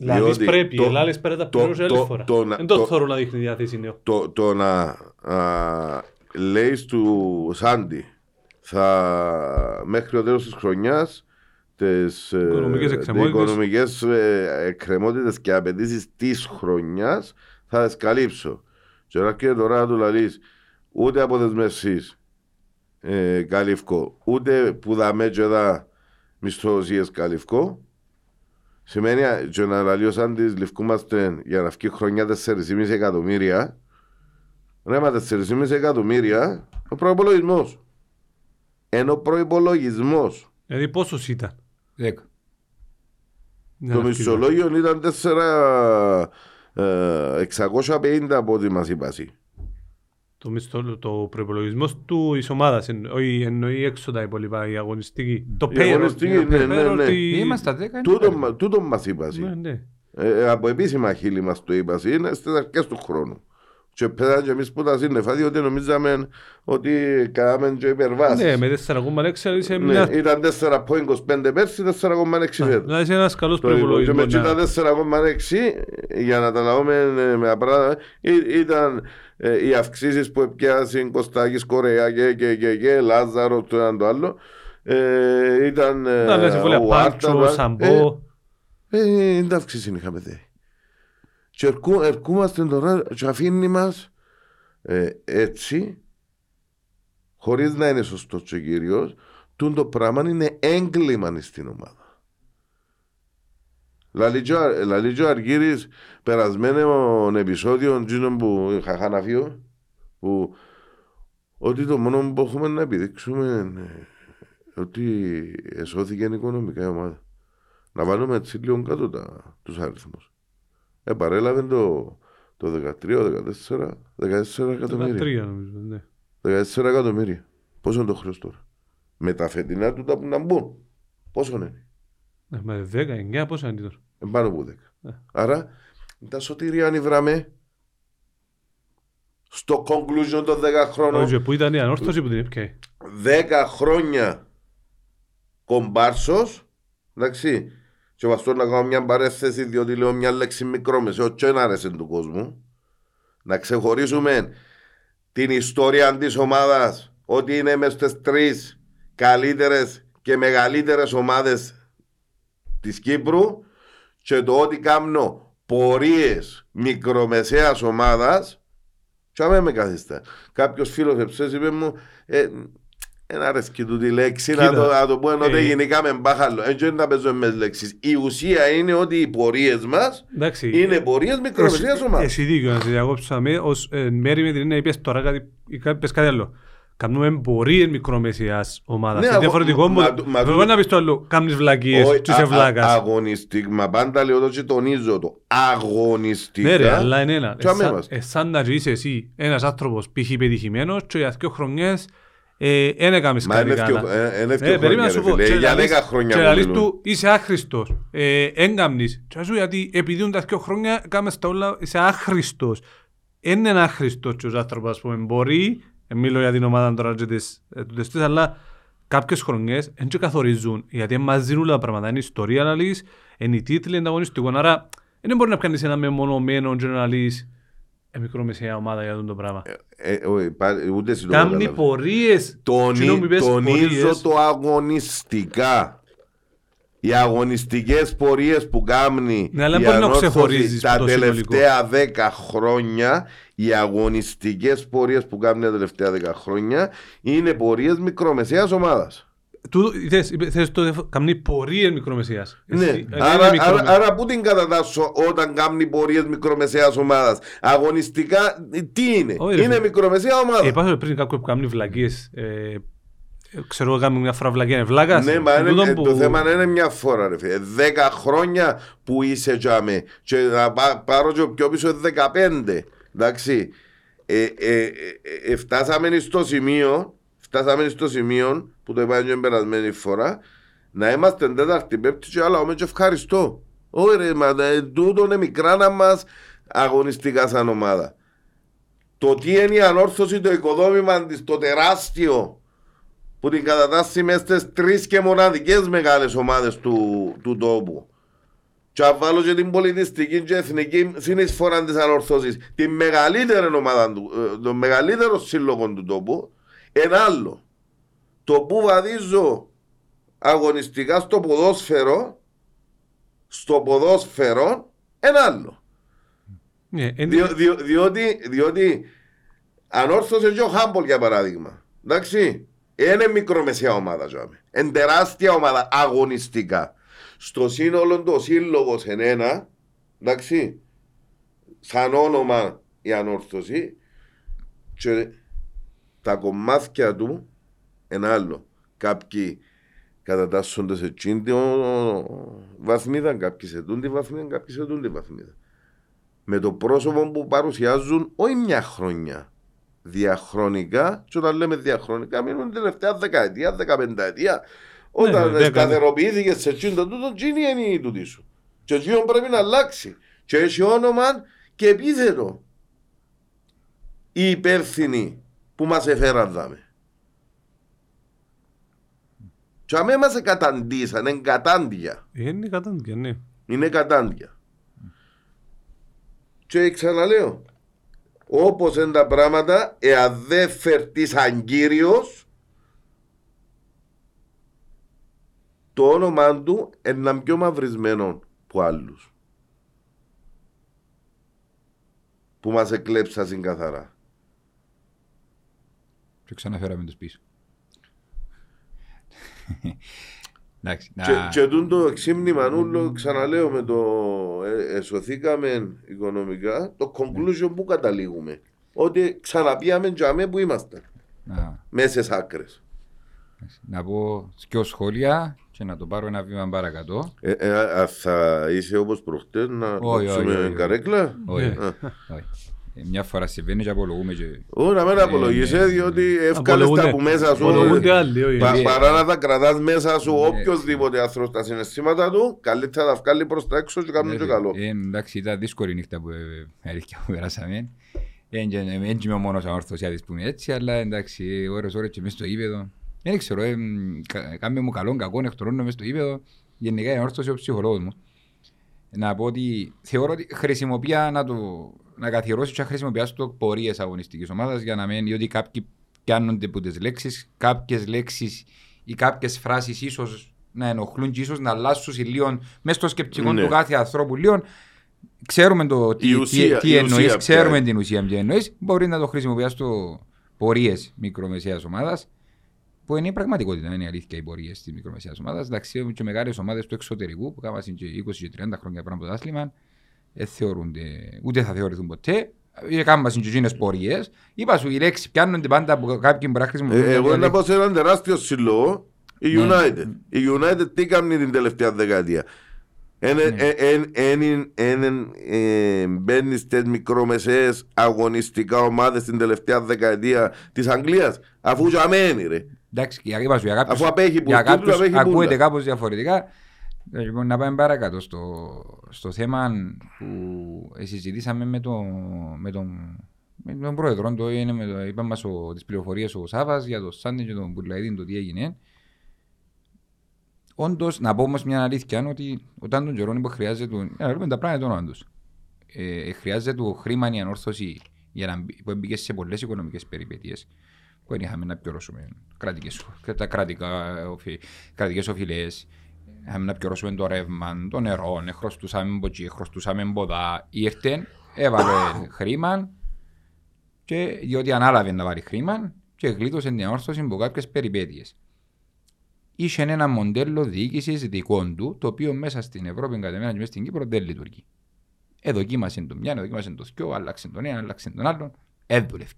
λαλείς διότι πρέπει, το- αλλά άλλες πρέπει να τα το- πληρώσει άλλη το- φορά. το να- Δεν το το- θέλω να δείχνει διάθεση νέο. το, το να α, λέει του Σάντι θα μέχρι το τέλος της χρονιάς τις ε, Οικονομικές τις εκκρεμότητες. οικονομικές ε, εκκρεμότητες και απαιτήσεις της χρονιάς θα τις καλύψω. Και τώρα και τώρα να του λαλείς ούτε αποδεσμεύσεις ε, καλυφκό, ούτε που δαμέ και δα μισθοδοσίες καλυφκό, Σημαίνει και να λαλεί ο Σάντης λευκούμαστε για να βγει χρονιά 4,5 εκατομμύρια. Ρε μα 4,5 εκατομμύρια ο προϋπολογισμός. Ενώ ο προϋπολογισμός. Δηλαδή πόσος ήταν; Δέκα. Για Το να σκεφτώ. μισολόγιο ήταν 4, ε, 650 από ό,τι μας είπα εσύ. Το, μισθό, το προϋπολογισμός του της ομάδας, εννο- όχι εννοεί έξω τα υπόλοιπα, η αγωνιστική. Το Η payroll. αγωνιστική, το ναι, ναι, payroll ναι. τη- Είμαστε στα δέκα. είναι Τούτο, καλά. μα- τούτο μας είπα εσύ. Ναι, ναι. Ε, από επίσημα χείλη μας το είπα εσύ, είναι στις αρχές του χρόνου. Και πέταν και εμείς που τα σύννεφα, διότι νομίζαμε ότι κάναμε και υπερβάσεις. Ναι, με 4,6 είσαι Ναι, μια... ήταν 4,25 πέρσι, 4,6 φέτος. Δηλαδή είσαι ένας καλός Το λοιπόν, και με προϋπολογισμός. τα ναι. 4,6 για να τα λάβουμε ε, με απλά ή- ήταν ε, οι αυξήσεις που έπιασαν Κωστάκης, Κορέα και, και, και, και Λάζαρος το ένα το άλλο ε, ήταν ε, Να λες συμβόλαια ο Άρτα, Πάντσο, ε, Σαμπό. ε, ε, είναι τα αυξήσεις είχαμε δει. Και ερκού, ερκούμαστε τώρα και αφήνει μας ε, έτσι χωρίς να είναι σωστός και κύριος τούν το πράγμα είναι έγκλημα στην ομάδα. Λαλεί και ο Αργύρης περασμένο επεισόδιο εκείνο που είχα χαναφείο που ότι το μόνο που έχουμε να επιδείξουμε είναι ότι εσώθηκε οικονομικά η ομάδα. Να βάλουμε έτσι λίγο κάτω τα, τους αριθμούς. Ε, παρέλαβε το, το 13, 14, 14 εκατομμύρια. 13 νομίζω, ναι. 14 εκατομμύρια. Πόσο είναι το χρέος τώρα. Με τα φετινά του τα που να μπουν. Πόσο είναι. Ναι, Με 19 πόσα είναι τώρα; Ε, πάνω από 10. Ναι. Άρα τα σωτήρια ανιβράμε στο conclusion των 10 χρόνων. Όχι, που ήταν η ανόρθωση που την έπιανε. 10 χρόνια κομπάρσος εντάξει και βαστώ να κάνω μια παρέθεση διότι λέω μια λέξη μικρόμεσαιο και να άρεσε του κόσμου να ξεχωρίσουμε την ιστορία της ομάδας ότι είναι μες στις τρεις καλύτερες και μεγαλύτερες ομάδες της Κύπρου και το ότι κάνω πορείες μικρομεσαίας ομάδας και αμέ με καθιστά. Κάποιος φίλος εψές είπε μου ε, ένα αρέσκει του τη λέξη να Κοίτα, το, να το πω ενώ ε, δεν γενικά με μπάχαλο. Έτσι δεν να παίζω μες λέξεις. Η ουσία είναι ότι οι πορείες μας Εντάξει. είναι πορείες μικρομεσαίας Εσύ- ομάδας. Εσύ δίκιο να σε διακόψω αμέ, ως ε, μέρη με την έννοια είπες τώρα κάτι, ή κάτι- πες κάτι άλλο. Κάνουμε πορείες μικρομεσαίας ομάδας. Ναι, Είναι αγω- διαφορετικό μα- μου. μα- Δεν μπορεί να πεις το άλλο, κάνεις βλακίες Όχι, και είσαι α- α- βλάκας. Αγωνιστικά, μα πάντα λέω το και τονίζω το. Αγωνιστικά. Ναι ρε, αλλά είναι ένα. Και αμέ Εσά- μας. Εσάν να είσαι εσύ ένας άνθρωπος π.χ. πετυχημένος και για δύο χρονιές ε, δεν έκαμες Μα κάτι είναι καλά. ευκαι- ε, είναι Ε, ευκαι περίμενα χρόνια, να σου ρε πω. φίλε. Και Για λαλείς- 10 χρόνια Και που λαλείς μιλούν. του είσαι άχρηστος. Ε, έγκαμνεις. Και σου γιατί επειδή είναι τα δύο χρόνια κάμες τα όλα είσαι άχρηστος. Δεν είναι άχρηστος και ο άνθρωπος ας πούμε μπορεί, ε, μιλώ για την ομάδα τώρα και τις, ε, τούτες τρεις, αλλά κάποιες χρονιές δεν και καθορίζουν, γιατί μαζί όλα τα πράγματα, είναι ιστορία να λύσεις, είναι οι τίτλοι ανταγωνιστικό, άρα δεν μπορεί να κάνεις ένα μεμονωμένο και να λύσεις ε, μικρομεσαία ομάδα για αυτό το πράγμα. Ε, ε, ο, υπά- ούτε εσύ το Κάμνει καταλάβες. πορείες, Τονι- Συγγνώμη, μου είπες τονίζω πορείες. το αγωνιστικά. Οι αγωνιστικές πορείες που κάνει Ναι, αλλά η μπορεί να Ανόρθωση ξεχωρίζεις τα το συνολικό. τελευταία 10 χρόνια, οι αγωνιστικές πορείες που κάνει τα τελευταία 10 χρόνια είναι πορείες μικρομεσαίας ομάδας. Του, θες, είπε- θες το καμνή πορείες μικρομεσαίας. Ναι, Εσύ, ε, άρα, είναι άρα, μικρομε- άρα πού την κατατάσσω όταν κάνει πορείες μικρομεσαίας ομάδας; Αγωνιστικά ε, τι είναι, Όχι, ρε είναι φίλε. μικρομεσαία ομάδα. Ε, Υπάρχει πριν κάποιο που κάνει βλακίες, ε, ε, ξέρω εγώ κάνει μια φορά βλακία, είναι βλάκας. Ναι, μα Ε, είναι, τούτον ε, που- το θέμα δεν είναι μια φορά ρε φίλε. Δέκα χρόνια που είσαι τζάμε και να πά- πάρω και πιο πίσω δεκαπέντε. Εντάξει. Ε, ε, ε, ε, φτάσαμε στο σημείο, φτάσαμε στο σημείο που το είπα και την περασμένη φορά να είμαστε τέταρτη, πέπτη και άλλα όμως και ευχαριστώ. Όχι ρε, μα ε, τούτο είναι μικρά να μας αγωνιστικά σαν ομάδα. Το τι είναι η ανόρθωση, το οικοδόμημα της, το τεράστιο που την κατατάσσει μέσα στις τρεις και μοναδικές μεγάλες ομάδες του, του τόπου. Και αν βάλω και την πολιτιστική και εθνική συνεισφορά της ανορθώσης, την μεγαλύτερη ομάδα του, ε, το μεγαλύτερο σύλλογο του τόπου, ένα άλλο. Το που βαδίζω αγωνιστικά στο ποδόσφαιρο, στο ποδόσφαιρο, ένα άλλο. Ναι, εν- Διό, διό, διότι, διότι ανόρθωσε και ο Χάμπολ για παράδειγμα. Εντάξει. Είναι μικρομεσαία ομάδα, τζάμε. Είναι τεράστια ομάδα αγωνιστικά. Στο σύνολο το σύλλογος εν ένα, εντάξει, σαν όνομα η ανόρθωση και τα κομμάτια του ένα άλλο. Κάποιοι κατατάσσονται σε εκείνη τη βαθμίδα, κάποιοι σε τούν τη βαθμίδα, κάποιοι σε τούν τη βαθμίδα με το πρόσωπο που παρουσιάζουν όχι μια χρονιά. Διαχρονικά, και όταν λέμε διαχρονικά, μείνουν την τελευταία δεκαετία, δεκαπενταετία. Όταν ναι, δέκα, σταθεροποιήθηκε σε εκείνο το τούτο, τζίνι είναι η τούτη σου. Και εκείνο πρέπει να αλλάξει. Και έχει όνομα και επίθετο. Οι υπεύθυνοι που μας εφέραν δάμε. Και αμέ μας καταντήσαν, είναι κατάντια. είναι κατάντια, ναι. Είναι κατάντια. Και ξαναλέω, όπως είναι τα πράγματα, εάν δεν φερτείς σαν κύριος, το όνομα του είναι πιο μαυρισμένο που άλλους. Που μας εκλέψασαν καθαρά. Και ξαναφέραμε τους πίσω. Εντάξει, να... Και, και τούν το εξύμνημα νουλο, ξαναλέω με το ε, εσωθήκαμε οικονομικά, το conclusion που καταλήγουμε. Ότι ξαναπίαμε τζαμέ που είμαστε. να- Μέσα σε άκρες. να πω δυο σχόλια και να το πάρω ένα βήμα παρακατώ. Ε, ε, α, α, θα είσαι όπως προχτές να Όχι, όχι, κόψουμε όχι. καρέκλα. Όχι, Ναι. όχι. Ε, Μια φορά συμβαίνει και απολογούμε και... Όχι, να μην απολογείσαι, ναι, διότι ναι. εύκολες τα Απολογούνται. που μέσα σου. Απολογούνται άλλοι, όχι. Πα- Ναι. Παρά να τα κρατάς μέσα σου Ναι. οποιοδήποτε άνθρωπο στα συναισθήματα του, καλύτερα να τα βγάλει προς τα έξω και κάνουν και καλό. Ε, εντάξει, ήταν δύσκολη νύχτα που, ε, αλήθεια που περάσαμε. Δεν είμαι ο μόνος αόρθος, ας πούμε έτσι, αλλά εντάξει, ώρες ώρες και μέσα στο ύπεδο. Δεν ξέρω, ε, μ, κα- κάμε μου καλό, κακό, εκτρώνω μέσα στο ύπεδο. Γενικά είναι αόρθος ο ψυχολόγος μου. Να πω ότι θεωρώ ότι χρησιμοποιά να το να καθιερώσει και να χρησιμοποιάς το πορείες αγωνιστικής ομάδας για να μένει, διότι κάποιοι πιάνονται από τις λέξεις, κάποιες λέξεις ή κάποιες φράσεις ίσως να ενοχλούν και ίσως να αλλάσουν λίγο μέσα στο σκεπτικό Ναι. του κάθε ανθρώπου λίγο. Ξέρουμε το τι, Η ουσία- τι, η τι ουσία εννοείς, ποια ξέρουμε είναι. την ουσία ποια εννοείς, μπορεί να το χρησιμοποιάς στο πορείες μικρομεσαίας ομάδας που είναι η πραγματικότητα, είναι η αλήθεια οι πορείες της μικρομεσαίας ομάδας. Εντάξει, έχουμε και μεγάλες ομάδες του εξωτερικού που κάνουν και 20 και 30 χρόνια πριν από το άθλημα, δεν θεωρούνται, ούτε θα θεωρηθούν ποτέ. Ε, Κάνουμε και εκείνες πορείες. Είπα σου, οι λέξεις πιάνονται πάντα από κάποιον που να χρησιμοποιούν. Ε, Εγώ μια να πω λέξη. σε έναν τεράστιο συλλόγο, η Ναι. United. Η United τι κάνει την τελευταία δεκαετία; Εν- Ναι. εν- εν- εν- εν- ε, Μπαίνεις στις μικρομεσαίες αγωνιστικά ομάδες την τελευταία δεκαετία της Αγγλίας. Αφού τζαμένει, ρε. Εντάξει, για- είπα σου, για κάποιους, Αφού απέχει που για τούτου, κάποιους απέχει ακούεται πούντα. κάπως διαφορετικά. Ε, Λοιπόν, να πάμε παρακάτω στο, στο θέμα που συζητήσαμε με τον, με τον, με τον πρόεδρο. Το είναι με το, είπαμε μας ο, τις πληροφορίες ο Σάβας για το Σάντε και τον Μπουρλαϊδίν το τι έγινε. Όντως, να πω όμως μια αλήθεια ότι όταν τον καιρό που χρειάζεται. Να λέμε τα πράγματα των όντως. Ε, χρειάζεται το χρήμα η ανόρθωση για να μπει- που έμπηκε σε πολλές οικονομικές περιπέτειες που δεν είχαμε να πληρώσουμε κρατικές, τα κρατικά, οφει, κρατικές οφειλές, είχαμε να πληρώσουμε το ρεύμα, το νερό, ε, χρωστούσαμε μποτσί, χρωστούσαμε μποδά. Ήρθε, έβαλε χρήμα και διότι ανάλαβε να βάλει χρήμα και γλίτωσε την ανόρθωση από κάποιες περιπέτειες. Είχε ένα μοντέλο διοίκησης δικό του, το οποίο μέσα στην Ευρώπη, κατά μένα και μέσα στην Κύπρο, δεν λειτουργεί. Εδοκίμασε το μια, εδοκίμασε το δυο, άλλαξε τον ένα, άλλαξε τον άλλον, δεν δουλεύει.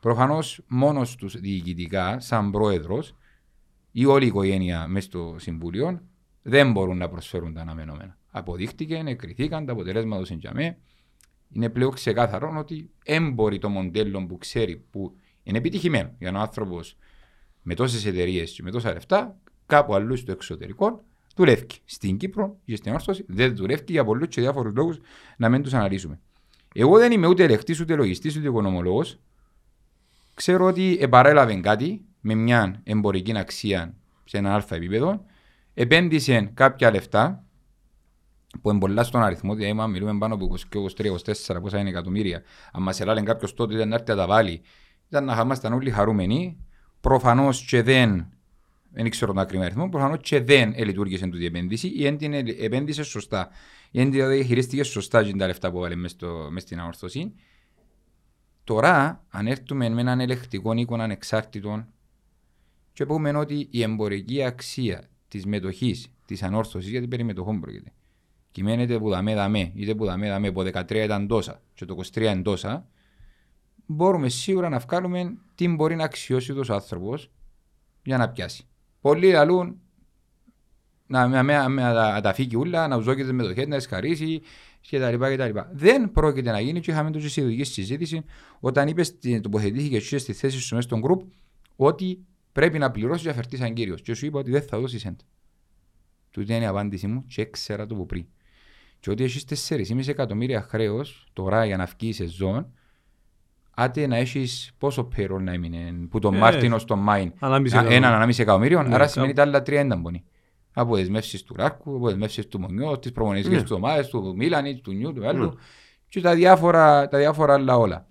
Προφανώς μόνος τους διοικητικά, σαν πρόεδρος ή όλη η οικογένεια μέσα στο Συμβούλιο, δεν μπορούν να προσφέρουν τα αναμενόμενα. Αποδείχτηκε, εκριθήκαν, τα αποτελέσματα τους εντιαμέ. Είναι πλέον ξεκάθαρο ότι δεν μπορεί το μοντέλο που ξέρει που είναι επιτυχημένο για έναν άνθρωπος με τόσες εταιρείες και με τόσα λεφτά, κάπου αλλού στο εξωτερικό, δουλεύει. Στην Κύπρο και στην Όρθωση δεν δουλεύει για πολλούς και διάφορους λόγους να μην τους αναλύσουμε. Εγώ δεν είμαι ούτε ελεκτής, ούτε λογιστής, ούτε οικονομολόγος. Ξέρω ότι επαρέλαβε κάτι με μια εμπορική αξία σε ένα αλφα επίπεδο, επένδυσε κάποια λεφτά που είναι πολλά στον αριθμό, δηλαδή άμα μιλούμε πάνω από 23-24 πόσα είναι εκατομμύρια, αν μας ελάλεν κάποιος τότε ήταν να έρθει να τα βάλει, ήταν να ήμασταν όλοι χαρούμενοι, προφανώς και δεν, δεν ξέρω τον ακριβή αριθμό, προφανώς και δεν λειτουργήσε τούτη η επένδυση ή δεν την επένδυσε σωστά. Ή δεν δηλαδή χειρίστηκε σωστά και τα λεφτά που βάλε μες, στο, μες στην ανορθωσή. Τώρα, αν έρθουμε με έναν ελεκτικό οίκο ανεξάρτητο και πούμε ότι η εμπορική αξία της μετοχής της ανόρθωσης, γιατί περί μετοχών πρόκειται, κυμαίνεται που δαμέ δαμέ, είτε που δαμέ δαμέ, που 13 ήταν τόσα και το 23 είναι τόσα, μπορούμε σίγουρα να βγάλουμε τι μπορεί να αξιώσει ο άνθρωπος για να πιάσει. Πολλοί λαλούν να, να, να, να, να τα φύγει ούλα, να ουζόκεται με το χέρι, να εσκαρίσει κτλ. κτλ. Δεν πρόκειται να γίνει και είχαμε τόσο συλλογική συζήτηση όταν είπες, τοποθετήθηκε και στη θέση σου μέσα στον group ότι πρέπει να πληρώσεις και αφαιρθεί σαν κύριος. Και σου είπα ότι δεν θα δώσεις σέντ. Τούτη είναι η απάντησή μου και έξερα το που πριν. Και ότι έχεις 4,5 εκατομμύρια χρέος τώρα για να βγει η σεζόν, άτε να έχεις πόσο payroll να έμεινε που τον Ε, Μάρτινος στον Μάιν. ανάμιση Έναν εκατομμύριο. ανάμιση εκατομμύριο, Ναι, άρα κάπου. σημαίνει τα άλλα τρία δεν μπορεί. Από δεσμεύσεις του Ράκου, από δεσμεύσεις του Μονιό, τις προπονητικές Ναι. του ομάδες, του Μίλανης, του Νιού, του άλλου και τα διάφορα, τα διάφορα άλλα όλα.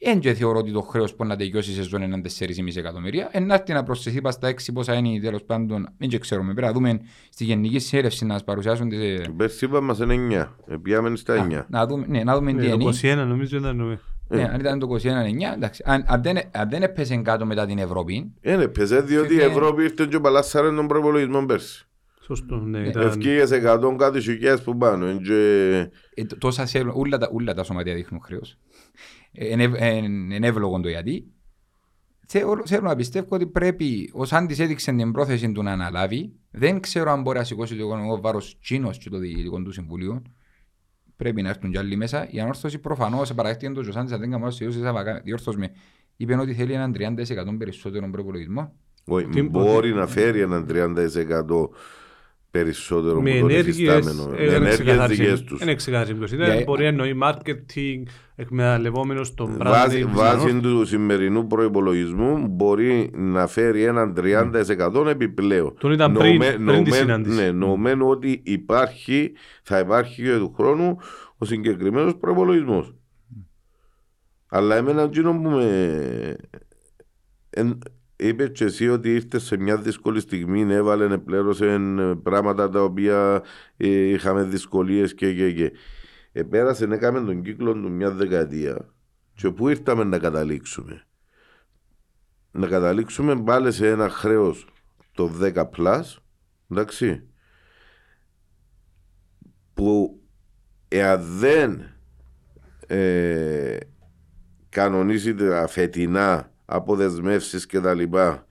Εν και θεωρώ ότι το χρέος που να τελειώσει η σεζόν είναι 4,5 εκατομμύρια. Εν να έρθει να προσθεθεί πας στα 6 πόσα είναι τέλος πάντων, δεν και ξέρουμε. Πρέπει να δούμε στη γενική σέρευση να μας παρουσιάσουν τις... Πέρσι είπαμε μας είναι 9. Επιάμε στα 9. Να δούμε, ναι, να δούμε τι Ε, είναι. Το 21 νομίζω ήταν. ε, Ναι, αν ήταν το 21-9, εντάξει. Αν, αν, δεν, αν δεν έπεσε κάτω μετά την Ευρώπη, Είναι πεζέ διότι η Ναι. Ευρώπη ήρθε και παλάσσαρε τον προπολογισμό πέρσι. Σωστό, ναι. Ναι. ήταν- Ευκήγες 100 κάτι χιλιάδες που πάνω. Είναι και- Ε, τ- τόσα θέλουν, όλα τα, όλα τα σωματεία δείχνουν χρέος. Ε, Είναι ευ- εν- είναι εύλογο το γιατί. Θέλω, θέλω να πιστεύω ότι πρέπει, ο Σάντης έδειξε την πρόθεση του να αναλάβει. Δεν ξέρω αν μπορεί να σηκώσει το οικονομικό βάρος Τσίνος και το διοικητικό του συμβουλίου. Πρέπει να έρθουν κι άλλοι μέσα. Η ανόρθωση προφανώς παραδέχτηκε τον Σάντης, αν δεν κάνω διόρθωση με, είπε ότι θέλει έναν 30% περισσότερο προπολογισμό. Όχι, Τι- Μπορεί να φέρει έναν 30% περισσότερο Με από τον ενέργειες, υφιστάμενο. ε, Με δεν ενέργειες ξεκαθάρισε- δικές τους. δεν ξεκαθάρισε ποιος Για- ήταν. Μπορεί να εννοεί marketing, εκμεταλλευόμενος τον brand Βάσει, name της βάσει Ανόρθωσης. του σημερινού προπολογισμού μπορεί να φέρει έναν 30% επιπλέον. Τον ήταν πριν- Νοουμε- πριν τη νοουμε- συνάντηση. Ναι, νομένου ότι υπάρχει, θα υπάρχει και του χρόνου ο συγκεκριμένος προπολογισμό. Αλλά εμένα εκείνο που με. Εν, είπε και εσύ ότι ήρθε σε μια δύσκολη στιγμή, έβαλε, πλήρωσε πράγματα τα οποία ε, είχαμε δυσκολίες και, και, και. Επέρασε, έκαμε τον κύκλο του μια δεκαετία. Και πού ήρθαμε να καταλήξουμε; Να καταλήξουμε πάλι σε ένα χρέος το 10 plus, εντάξει, που εάν δεν ε, κανονίσει τα φετινά αποδεσμεύσεις και τα λοιπά.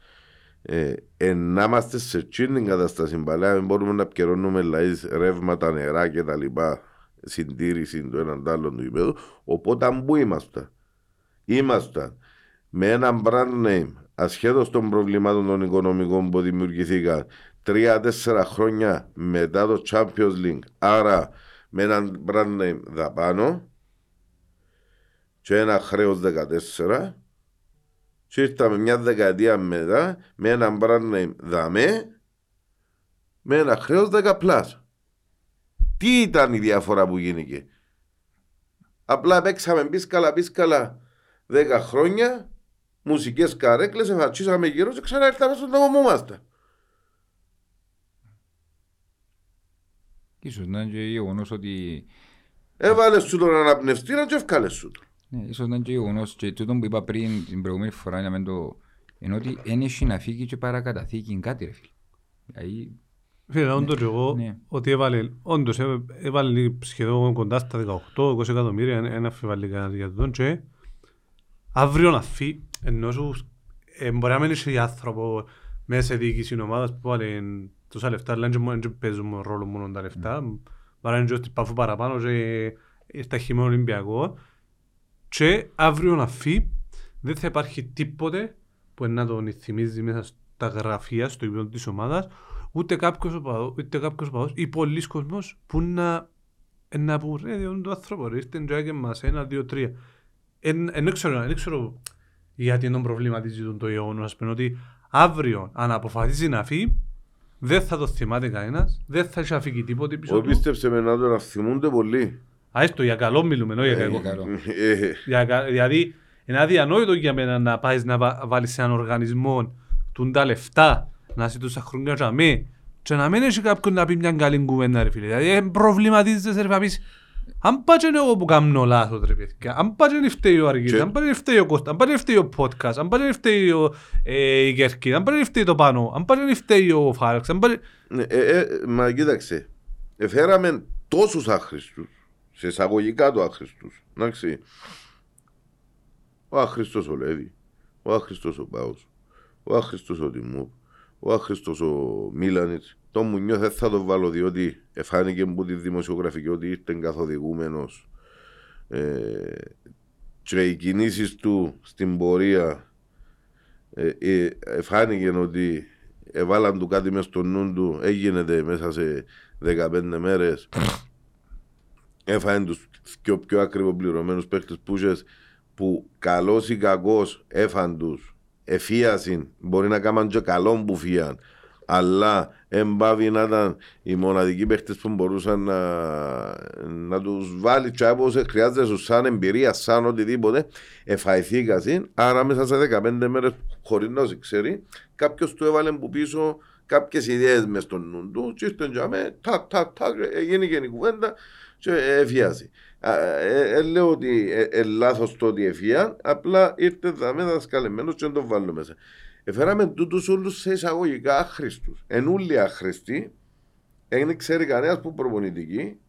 Ε, ε, να είμαστε σε εκείνη την κατάσταση παλιά δεν μπορούμε να επικαιρώνουμε δηλαδή ρεύματα, νερά και τα λοιπά συντήρηση του έναν τ' άλλον του υπέδου οπότε αν πού ήμασταν ήμασταν με ένα brand name ασχέτως των προβλημάτων των οικονομικών που δημιουργηθήκαν τρία-τέσσερα χρόνια μετά το Champions League άρα με έναν brand name δαπάνω και ένα χρέος 14 και ήρθαμε μια δεκαετία μετά με έναν brand name δαμέ με ένα χρέος 10 πλάσ. Τι ήταν η διαφορά που γίνηκε; Απλά παίξαμε πίσκαλα πίσκαλα 10 χρόνια, μουσικές καρέκλες, εφατσίσαμε γύρω και ξανά ήρθαμε στον τόπο μου είμαστε. Ίσως να είναι και γεγονός ότι... Έβαλες σου τον αναπνευστήρα και ευκάλε σου τον. Ναι, ίσως να είναι και γεγονός και τούτο που είπα πριν την προηγούμενη φορά για μένα το... Είναι ότι δεν έχει να φύγει και παρακαταθήκη κάτι ρε φίλε. Δηλαδή, Φίλε, όντως και εγώ, ναι. ότι έβαλε, όντως έβα- έβαλε σχεδόν κοντά στα 18-20 εκατομμύρια, ένα αφιβάλλει κανένας για τούτον και αύριο να φύγει, ενώ σου, ε, μπορεί να μην είσαι άνθρωπο μέσα σε διοίκηση ομάδας που βάλει τόσα λεφτά, αλλά και μόνο- και παίζουν ρόλο μόνο τα λεφτά, παρά είναι και ότι παφού παραπάνω και στα χειμώνα Ολυμπιακό και αύριο να φύγει δεν θα υπάρχει τίποτε που να τον θυμίζει μέσα στα γραφεία, στο επίπεδο της ομάδας, ούτε κάποιος οπαδός, ούτε κάποιος οπαδός ή πολλοί κόσμος που να, ε, να πούν ρε διότι το άνθρωπος ρε, ήρθε και μας ένα, δύο, τρία. Εν, εν, δεν ξέρω, δεν ξέρω γιατί τον προβληματίζει τον το γεγονός, ας πούμε, ότι αύριο αν αποφασίσει να φύγει, δεν θα το θυμάται κανένας, δεν θα έχει αφήγει τίποτε πίσω Εγώ του. πίστεψε με να τον θυμούνται πολύ. Α, έστω για καλό μιλούμε, όχι για Ε, κακό. καλό. Ε, Για κα- Δηλαδή, είναι αδιανόητο για μένα να πάεις να βα- βάλεις σε έναν οργανισμό του τα λεφτά, να είσαι τόσα χρόνια για μέ, και να μην έχει κάποιον να πει μια καλή κουβέντα ρε φίλε. Δηλαδή, ε, προβληματίζεσαι ρε να πεις, αν πάει και εγώ που κάνω λάθος ρε παιδιά, αν πάει και φταίει ο Αργύρης, Και- αν πάει και φταίει ο Κώστας, αν πάει και φταίει ο podcast, αν πάει και φταίει ο, ε, η Κερκή, αν πάει και φταίει το Πάνο, αν πάει και φταίει ο Φάλεξ, αν πάει... Ναι, ε, ε, μα κοίταξε, εφέραμε τόσους άχρηστους, σε εισαγωγικά του άχρηστους, εντάξει. Ο άχρηστος ο Λέβη, ο άχρηστος ο Πάος, ο άχρηστος ο Τιμούρ, ο άχρηστος ο Μίλανιτς. Το Μουνιό δεν θα το βάλω διότι εφάνηκε από τη δημοσιογραφική ότι ήρθε καθοδηγούμενος ε, και οι κινήσεις του στην πορεία ε, ε, εφάνηκε ότι έβαλαν του κάτι μέσα στο νου του, έγινε μέσα σε 15 μέρες. Έφανε τους πιο, πιο ακριβό πληρωμένους παίχτες που είχες, που καλός ή κακός έφαν τους, εφίασαν, μπορεί να κάνουν και καλό που φίαν, αλλά εμπάβει να ήταν οι μοναδικοί παίχτες που μπορούσαν να, να τους βάλει και όπως χρειάζεται σου σαν εμπειρία, σαν οτιδήποτε, εφαϊθήκασαν, άρα μέσα σε 15 μέρες χωρίς να σε ξέρει, κάποιος του έβαλε που πίσω κάποιες ιδέες μες στο νου του και ήρθε και αμέ, τάκ, τάκ, τάκ, έγινε και η κουβέντα και εφιάζει. Ε, ε, λέω ότι ε, ε, λάθος το ότι εφιάν, απλά ήρθε δαμέ δασκαλεμένος και δεν τον βάλω μέσα. Εφέραμε τούτους όλους σε εισαγωγικά άχρηστους. Εν ούλοι άχρηστοι, δεν ξέρει κανένας που προπονητική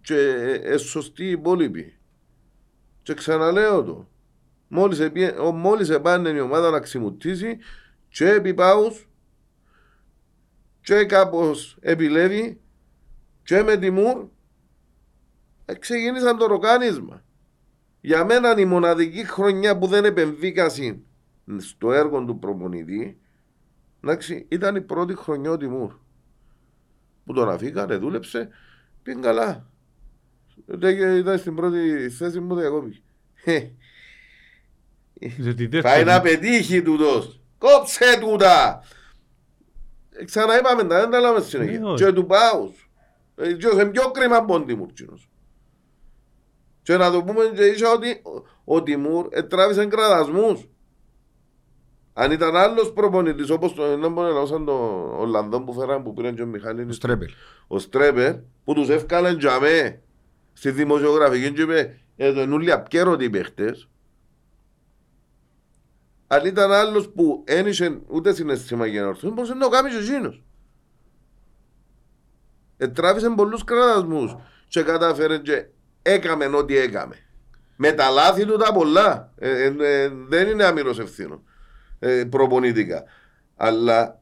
και ε, ε, σωστοί οι υπόλοιποι. Και ξαναλέω το. Μόλις, επίε, ο, μόλις επάνε η ομάδα να ξημουτίσει και επί πάους και κάπως επιλέγει και με Τιμούρ ε, ξεκίνησαν το ροκάνισμα. Για μένα η μοναδική χρονιά που δεν επεμβήκασαν στο έργο του προπονητή εντάξει, ήταν η πρώτη χρονιά ο Τιμούρ. Που τον αφήκανε, δούλεψε, πήγε καλά. Ήταν ήταν στην πρώτη θέση μου διακόπηκε. Γιατί Πάει δεύτερη- να πετύχει τούτος. Κόψε τούτα. Ε, Ξαναείπαμε τα, δεν τα λέμε στη Ναι, συνέχεια. όχι. Και του πάους. Ε, Και σε πιο κρίμα από τον Τιμούρ. τσινός. Και να το πούμε και ίσα ότι ο- ο Τιμούρ τράβησε κραδασμούς. Αν ήταν άλλος προπονητής όπως το δεν μπορεί να τον Ολλανδόν που φέραν που πήραν και ο Ο Μιχάλης Στρέπελ. ο Στρέπερ που τους έφκαλαν τζαμέ στη δημοσιογραφική και είπε εδώ είναι όλοι απκέρωτοι οι παίχτες αν ήταν άλλος που ένιξε ούτε συναισθήμα για να ορθούν μπορούσε να το κάνει και εκείνος Ετράβησε πολλούς κραδασμούς και κατάφερε και έκαμε ό,τι έκαμε με τα λάθη του τα πολλά Ε, ε, ε, δεν είναι άμυρος ευθύνων ε, προπονητικά αλλά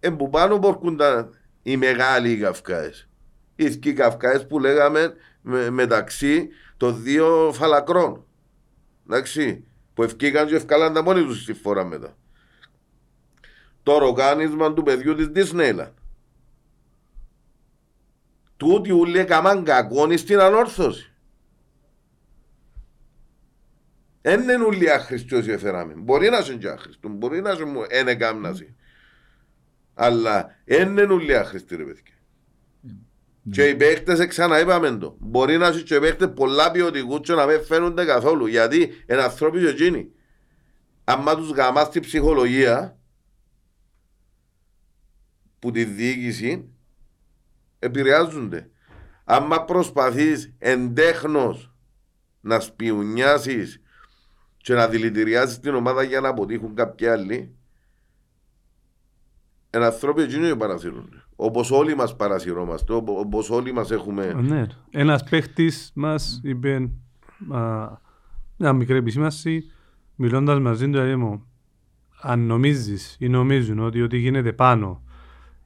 εν που πάνω μπορκούνταν οι μεγάλοι καυκάες. Οι δύο καυκάες που λέγαμε με- μεταξύ των δύο φαλακρών. Εντάξει, που ευκήκαν και ευκάλαν τα μόνοι τους στη φορά μετά. Το ροκάνισμα του παιδιού της Disneyland. Τούτοι ούλοι έκαναν κακόνι στην ανόρθωση. Δεν είναι ούλοι άχρηστοι όσοι έφεραμε. Μπορεί να είσαι και άχρηστοι, μπορεί να είσαι μου εν εκάμναση. Αλλά είναι όλοι άχρηστοι ρε παιδιά. Και οι παίχτες ξαναείπαμε το. Μπορεί να είσαι και παίχτες πολλά ποιοτικούς και να μην φαίνονται καθόλου. Γιατί είναι ανθρώποι και εκείνοι. Αν τους γαμάς την ψυχολογία που τη διοίκηση επηρεάζονται. Αν προσπαθείς εντέχνος να σπιουνιάσεις και να δηλητηριάσεις την ομάδα για να αποτύχουν κάποιοι άλλοι, ένα ανθρώποι εκείνοι παρασύρουν. Όπως όλοι μας παρασυρώμαστε, όπως όλοι μας έχουμε. Ναι. Ένας παίχτης μας είπε μια μικρή επισήμαση, μιλώντας μαζί του, λέει μου, αν νομίζεις ή νομίζουν ότι ό,τι γίνεται πάνω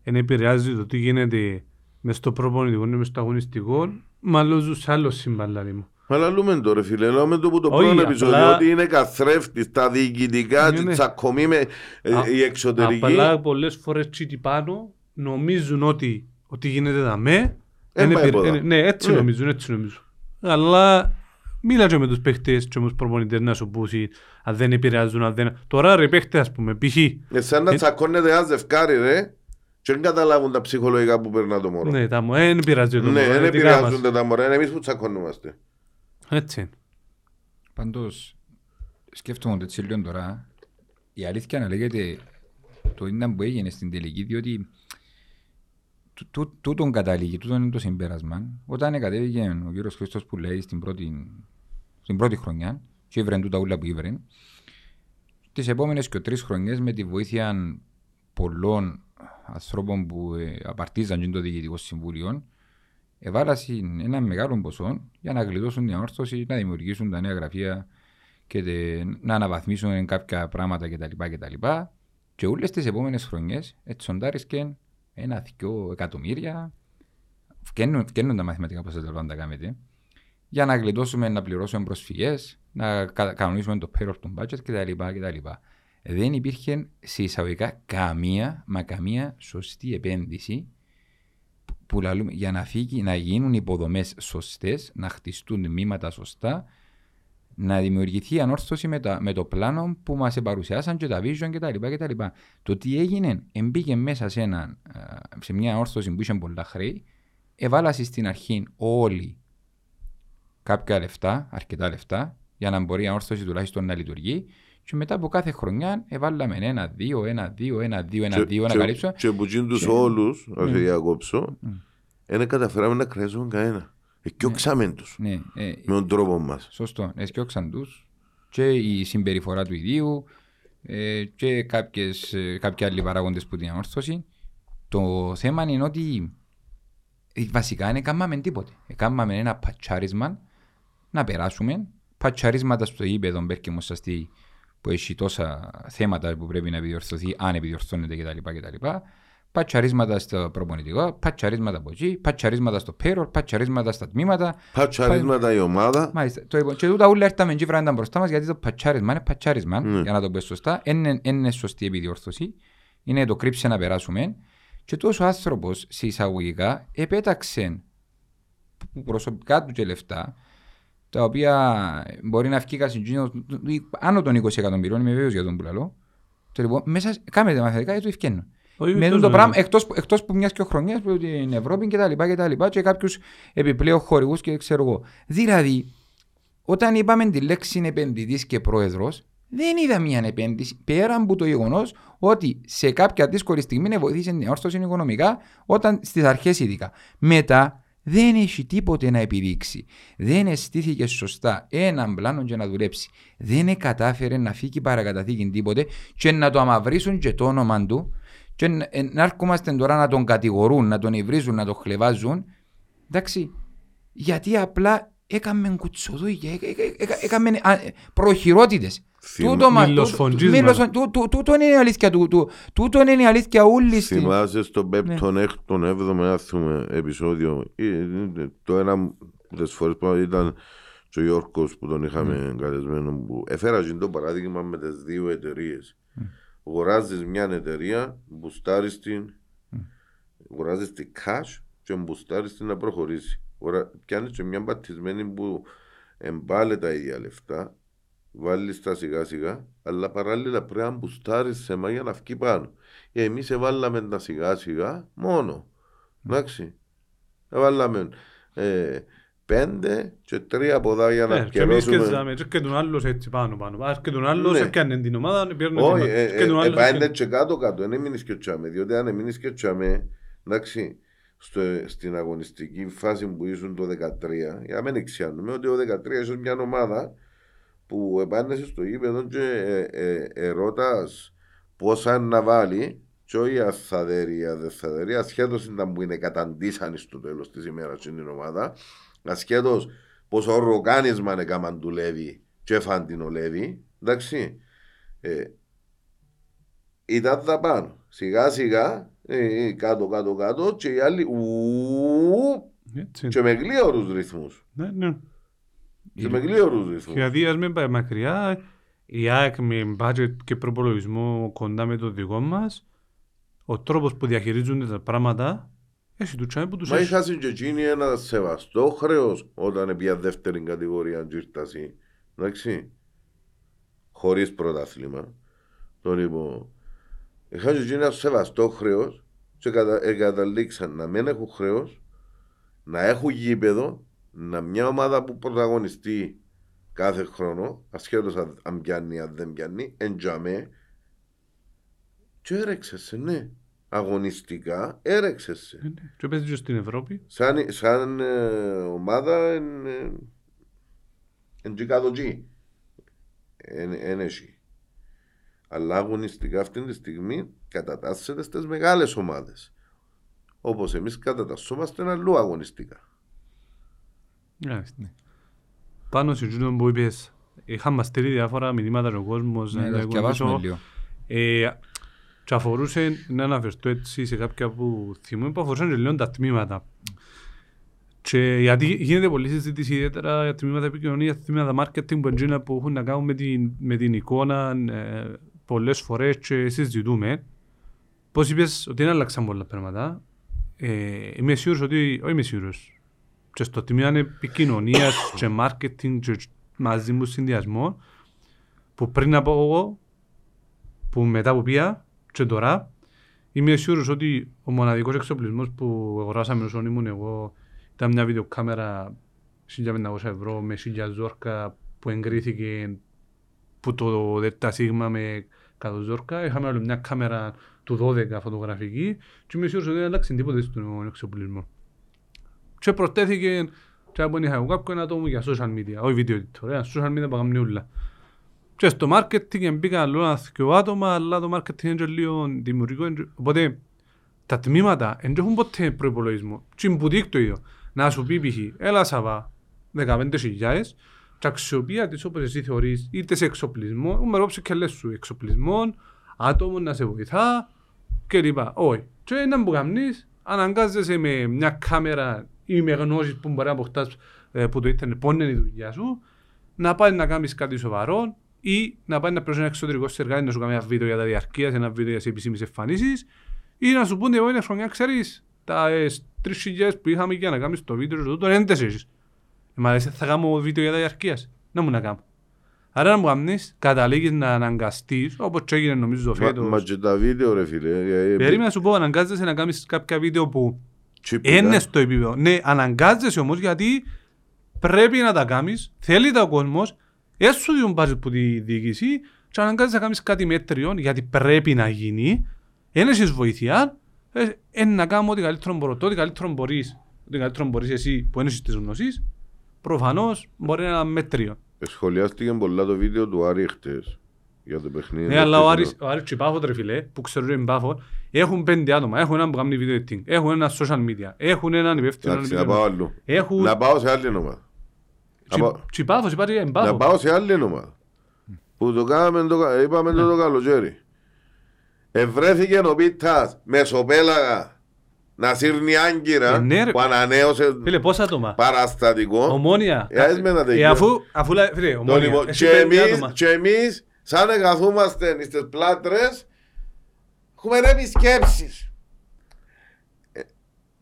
δεν επηρεάζει το τι γίνεται μες στο προπονητικό ή μες στο αγωνιστικό, μάλλον ζουν σε άλλο σύμπαν, μου. Αλλά λέμε το ρε φίλε, λέμε το που το πρώτο επεισόδιο ότι είναι καθρέφτης, τα διοικητικά, τη τσακωμή με ε, η εξωτερική. Απλά πολλές φορές τσίτι πάνω νομίζουν ότι ό,τι γίνεται δαμέ. Ε, ναι, έτσι ναι. νομίζουν, έτσι νομίζουν. Αλλά μίλα και με τους παίχτες και με τους προπονητές να σου πούσει αν δεν επηρεάζουν, αν δεν... Τώρα ρε παίχτες ας πούμε, π.χ. Εσάν να τσακώνετε ένα ζευκάρι ρε και δεν καταλάβουν τα ψυχολογικά που περνά το μωρό. Ναι, τα μωρά δεν επηρεάζουν το μωρό. Ναι, δεν επηρεάζονται τα μωρά, είναι εμείς που τσακώνομαστε. Έτσι. Πάντως, σκέφτομαι ότι έτσι λίγο τώρα, η αλήθεια να λέγεται το ήταν που έγινε στην τελική, διότι τούτον καταλήγει, τούτον είναι το συμπέρασμα. Όταν κατέβηκε ο κύριος Χριστός που λέει στην πρώτη, στην πρώτη χρονιά, και ήβρεν τούτα ούλα που ήβρεν, τις επόμενες και τρεις χρονιές με τη βοήθεια πολλών ανθρώπων που ε, απαρτίζαν το διοικητικό συμβούλιο, εβάλασαν ένα μεγάλο ποσό για να γλιτώσουν την όρθωση, να δημιουργήσουν τα νέα γραφεία και να αναβαθμίσουν κάποια πράγματα κτλ. κτλ. Και όλες τις επόμενες χρονιές ετσοντάρισκαν ένα-δυο εκατομμύρια. Φκένουν τα μαθηματικά πώ θα τα κάνετε. Για να γλιτώσουμε να πληρώσουμε προσφυγές, να κανονίσουμε το payroll του budget κτλ. Δεν υπήρχε σε εισαγωγικά καμία, μα καμία σωστή επένδυση που λαλούμε, για να, φύγει, να γίνουν υποδομές σωστές, να χτιστούν τμήματα σωστά να δημιουργηθεί ανόρθωση με, τα, με το πλάνο που μας παρουσιάσαν και τα vision κτλ. Το τι έγινε, εμπήκε μέσα σε, ένα, σε μια όρθωση που είχε πολλά χρέη, εβάλασε στην αρχή όλοι κάποια λεφτά, αρκετά λεφτά, για να μπορεί η ανόρθωση τουλάχιστον να λειτουργεί. Και μετά από κάθε χρονιά εβάλαμε ένα, δύο, ένα, δύο, ένα, δύο, ένα, δύο, να καλύψω. Και που τους όλους, να σε διακόψω, δεν καταφέραμε να κρέσουμε κανένα. Εκιόξαμε τους ναι, ε, με τον τρόπο μας. Σωστό, εκιόξαν τους και η συμπεριφορά του ιδίου ε, και κάποιες, ε, κάποιοι άλλοι παράγοντες που την αμόρφωση. Το θέμα είναι ότι βασικά δεν έκαναμε τίποτε. Έκαναμε ένα πατσάρισμα να περάσουμε. Πατσαρίσματα στο ύπεδο Μπέρκε Μοσαστή που έχει τόσα θέματα που πρέπει να επιδιορθωθεί αν επιδιορθώνεται κτλ πατσαρίσματα στο προπονητικό, πατσαρίσματα από εκεί, πατσαρίσματα στο payroll, πατσαρίσματα στα τμήματα. Πατσαρίσματα η ομάδα. Μάλιστα. Το, και τούτα όλα έρθαμε και βράδυ μπροστά μας γιατί το πατσάρισμα είναι πατσάρισμα, mm. για να το πω σωστά. Είναι, είναι σωστή επιδιόρθωση. Είναι το κρύψε να περάσουμε. Και τόσος άνθρωπος σε εισαγωγικά επέταξε προσωπικά του και λεφτά τα οποία μπορεί να βγει κάτι άνω των 20 εκατομμυρίων, είμαι βέβαιος για τον πουλαλό. Λοιπόν, μέσα, κάμετε μαθηματικά και το ευκαινούν. Με το πράγμα, εκτός, εκτός που μιας και χρονιάς που την Ευρώπη και τα λοιπά και τα λοιπά και κάποιους επιπλέον χορηγούς και ξέρω εγώ. Δηλαδή, όταν είπαμε τη λέξη επενδυτής και πρόεδρος, δεν είδα μια επένδυση πέρα από το γεγονός ότι σε κάποια δύσκολη στιγμή βοήθησε την όρθωση οικονομικά όταν στις αρχές ειδικά. Μετά δεν έχει τίποτε να επιδείξει. Δεν αισθήθηκε σωστά έναν πλάνο για να δουλέψει. Δεν κατάφερε να φύγει παρακαταθήκη τίποτε και να το αμαυρίσουν και το όνομα του και να έρχομαστε τώρα να τον κατηγορούν, να τον υβρίζουν, να τον χλεβάζουν. Εντάξει, γιατί απλά έκαμε κουτσοδούκια, έκαμε προχειρότητες. Τούτο είναι η αλήθεια του. Τούτο είναι η αλήθεια όλης στη... Θυμάσαι στο πέπτον, έκτον, έβδομο άθουμε επεισόδιο. Το ένα από τις φορές που ήταν και ο Γιώργος που τον είχαμε καλεσμένο που έφερα το παράδειγμα με τις δύο εταιρείες αγοράζεις μια εταιρεία, μπουστάρεις την, αγοράζεις την cash και μπουστάρεις την να προχωρήσει. Πιάνεις και μια μπατισμένη που εμπάλε τα ίδια λεφτά βάλεις τα σιγά σιγά, αλλά παράλληλα πρέπει να μπουστάρεις σε για να βγει πάνω. Εμείς εβάλαμε τα σιγά σιγά μόνο. Εντάξει. Εβάλαμε ε, πέντε και τρία ποδά για να Ε, και εμείς και πιερώσουμε. ζάμε, και τον άλλος έτσι πάνω πάνω. Ας και τον άλλος Ναι. έπιανε την ομάδα, πιέρνει την Όχι, ομάδα. ε, Και τον ε, άλλος επάενε έπιανε- και κάτω κάτω, δεν έμεινες και τσάμε, διότι αν έμεινες και τσάμε, εντάξει, στο, στην αγωνιστική φάση που ήσουν το 13, για να μην εξιάνουμε ότι το 13 ήσουν μια ομάδα που επάνεσαι στο γήπεδο και ε, ε, ερώτας πόσα να βάλει και όχι αν θα δέρει ή αν δεν θα δέρει, ασχέτως ήταν που είναι καταντήσανοι στο τέλος της ημέρας στην ομάδα, ασχέτως πόσο ροκάνισμα έκαναν του Λέβη και έφαν την ο Λέβη, εντάξει, ε, ήταν δαπάνω. Σιγά σιγά, ε, ε, κάτω κάτω κάτω και οι άλλοι ου, Έτσι. και με γλίωρους ρυθμούς. Ναι, ναι. Και με γλίωρους ρυθμούς. Δηλαδή, ας μην πάει μακριά, η ΑΕΚ με budget και προπολογισμό κοντά με το δικό μας, ο τρόπος που διαχειρίζονται τα πράγματα, έχει του τσάμε που τους Μα έχει. είχαν και εκείνοι ένα σεβαστό χρέος όταν πια δεύτερη κατηγορία τζίρταση. Εντάξει. Χωρίς πρωτάθλημα. Το λοιπόν. Είχαν και εκείνοι ένας σεβαστό χρέος και κατα... εγκαταλήξαν να μην έχουν χρέος, να έχουν γήπεδο, να μια ομάδα που πρωταγωνιστεί κάθε χρόνο, ασχέτως αν- αν πιάνει, αν δεν πιάνει, εντζαμέ, και έρεξε σε, ναι. Αγωνιστικά έρεξε σε. Ναι, ναι. Και παίζει και στην Ευρώπη. Σαν, σαν ε, ομάδα είναι εν τζικαδοτζή. Εν έχει. Αλλά αγωνιστικά αυτή τη στιγμή κατατάσσεται στις μεγάλες ομάδες. Όπως εμείς κατατασσόμαστε αλλού αγωνιστικά. Ναι. Πάνω σε εκείνο που είπες, είχαν μας στείλει διάφορα μηνύματα ο κόσμος. Ναι, να τα λέγουν διαβάσουμε πίσω. λίγο. Ε, και αφορούσε, να αναφερθώ έτσι σε κάποια που θυμούμαι, που αφορούσαν και λίγο τα τμήματα. Και γιατί γίνεται πολλή συζήτηση ιδιαίτερα για τμήματα επικοινωνίας, τμήματα marketing που, εντζίνα που έχουν να κάνουν με την, με την εικόνα ε, πολλές φορές και συζητούμε. Πώς είπες ότι δεν άλλαξαν πολλά πράγματα. Ε, είμαι σίγουρος ότι, όχι είμαι σίγουρος, και στο τμήμα επικοινωνίας και marketing και μαζί μου συνδυασμό, που πριν από εγώ, που μετά που πήγα και τώρα, είμαι σίγουρος ότι ο μοναδικός εξοπλισμός που αγοράσαμε όσον ήμουν εγώ ήταν μια βιντεοκάμερα 1500 ευρώ με 1000 ζόρκα που εγκρίθηκε που το ΔΕΛΤΑ Σίγμα με 100 ζόρκα. Είχαμε άλλη μια κάμερα του 12 φωτογραφική και είμαι σίγουρος ότι δεν άλλαξε τίποτε στον εξοπλισμό. Και προτέθηκε και από είχα εγώ κάποιον άτομο για social media, όχι video editor, ένα social media που κάνουν όλα. Και στο marketing μπήκα άλλο ένα δυο άτομα, αλλά το marketing είναι και λίγο δημιουργικό. είναι και- Οπότε τα τμήματα δεν έχουν ποτέ προϋπολογισμό. Τι είναι μπουτίκ το ίδιο. Να σου πει π.χ. έλα Σαββά 15.000 και αξιοποιία της όπως εσύ θεωρείς είτε σε εξοπλισμό, ο μερόψη και λες σου εξοπλισμό, άτομο να σε βοηθά και λοιπά. Όχι. Και ένα που κάνεις, αναγκάζεσαι με μια κάμερα ή με γνώσεις που μπορεί να αποκτάς ε, που το ίντερνετ, πόνε η δουλειά σου, να πάει να κάνεις κάτι σοβαρό ή να πάει να προσέχει ένα εξωτερικό συνεργάτη να σου κάνει ένα βίντεο για τα διαρκείας, ένα βίντεο για τις επισήμεις εμφανίσεις ή να σου πούνε εγώ είναι χρονιά, ξέρεις, τα ε, 3.000 που είχαμε για να κάνεις το βίντεο και τούτο είναι τέσσερις. Ε, Μα εσύ θα κάνω βίντεο για τα διαρκείας. Να μου να κάνω. Άρα να μου κάνεις, καταλήγεις να αναγκαστείς, όπως και έγινε νομίζω Μα, φέτος. μα και τα βίντεο ρε φίλε. ε, ε, Περίμενα να σου πω, αναγκάζεσαι να κάνεις κάποια βίντεο που τσίπικα. Είναι στο επίπεδο. Ναι, αναγκάζεσαι όμως γιατί πρέπει να τα κάνεις, θέλει τα ο κόσμος, έτσι σου διούν budget που τη διοίκηση και αναγκάζεσαι να κάνεις κάτι μέτριο γιατί πρέπει να γίνει, δεν έχεις βοήθεια, ε, ε, να κάνω ό,τι καλύτερο μπορώ. Το ό,τι καλύτερο μπορείς, ό,τι καλύτερο μπορείς εσύ που δεν έχεις τις γνώσεις, προφανώς μπορεί να είναι ένα μέτριο. Σχολιάστηκε πολλά το βίντεο του Άρη χτες για το παιχνίδι. Ναι, αλλά ο χτες Άρης, εδώ. ο Άρης και η Πάφο, ρε φίλε, που ξέρω ότι είναι Πάφο, έχουν πέντε άτομα. Έχουν έναν που κάνει βίντεο editing, έχουν ένα social media, έχουν έναν υπεύθυνο. Εντάξει, να πάω αλλού. Έχουν... Να πάω σε άλλη ομάδα. Τσι- να πάω- τσι Πάφος, υπάρχει εν Να Πάφο. πάω σε άλλη ομάδα. Που το κάναμε, το, κα- είπαμε Ναι. το, το καλοκαίρι. Ευρέθηκε ο Πίτας μεσοπέλαγα να σύρνει άγκυρα Ε, ναι, ρε. που ανανέωσε Φίλε, πόσα άτομα; παραστατικό. Ομόνια. Ε, ας με να Ε, τελειώ. αφού, αφού, λέ- φίλε, Το ομόνια. λοιπόν, Εσύ και, πέντε εμείς, άτομα. και εμείς, σαν εγκαθούμαστε στις πλάτρες, έχουμε ρε επισκέψεις. Ε,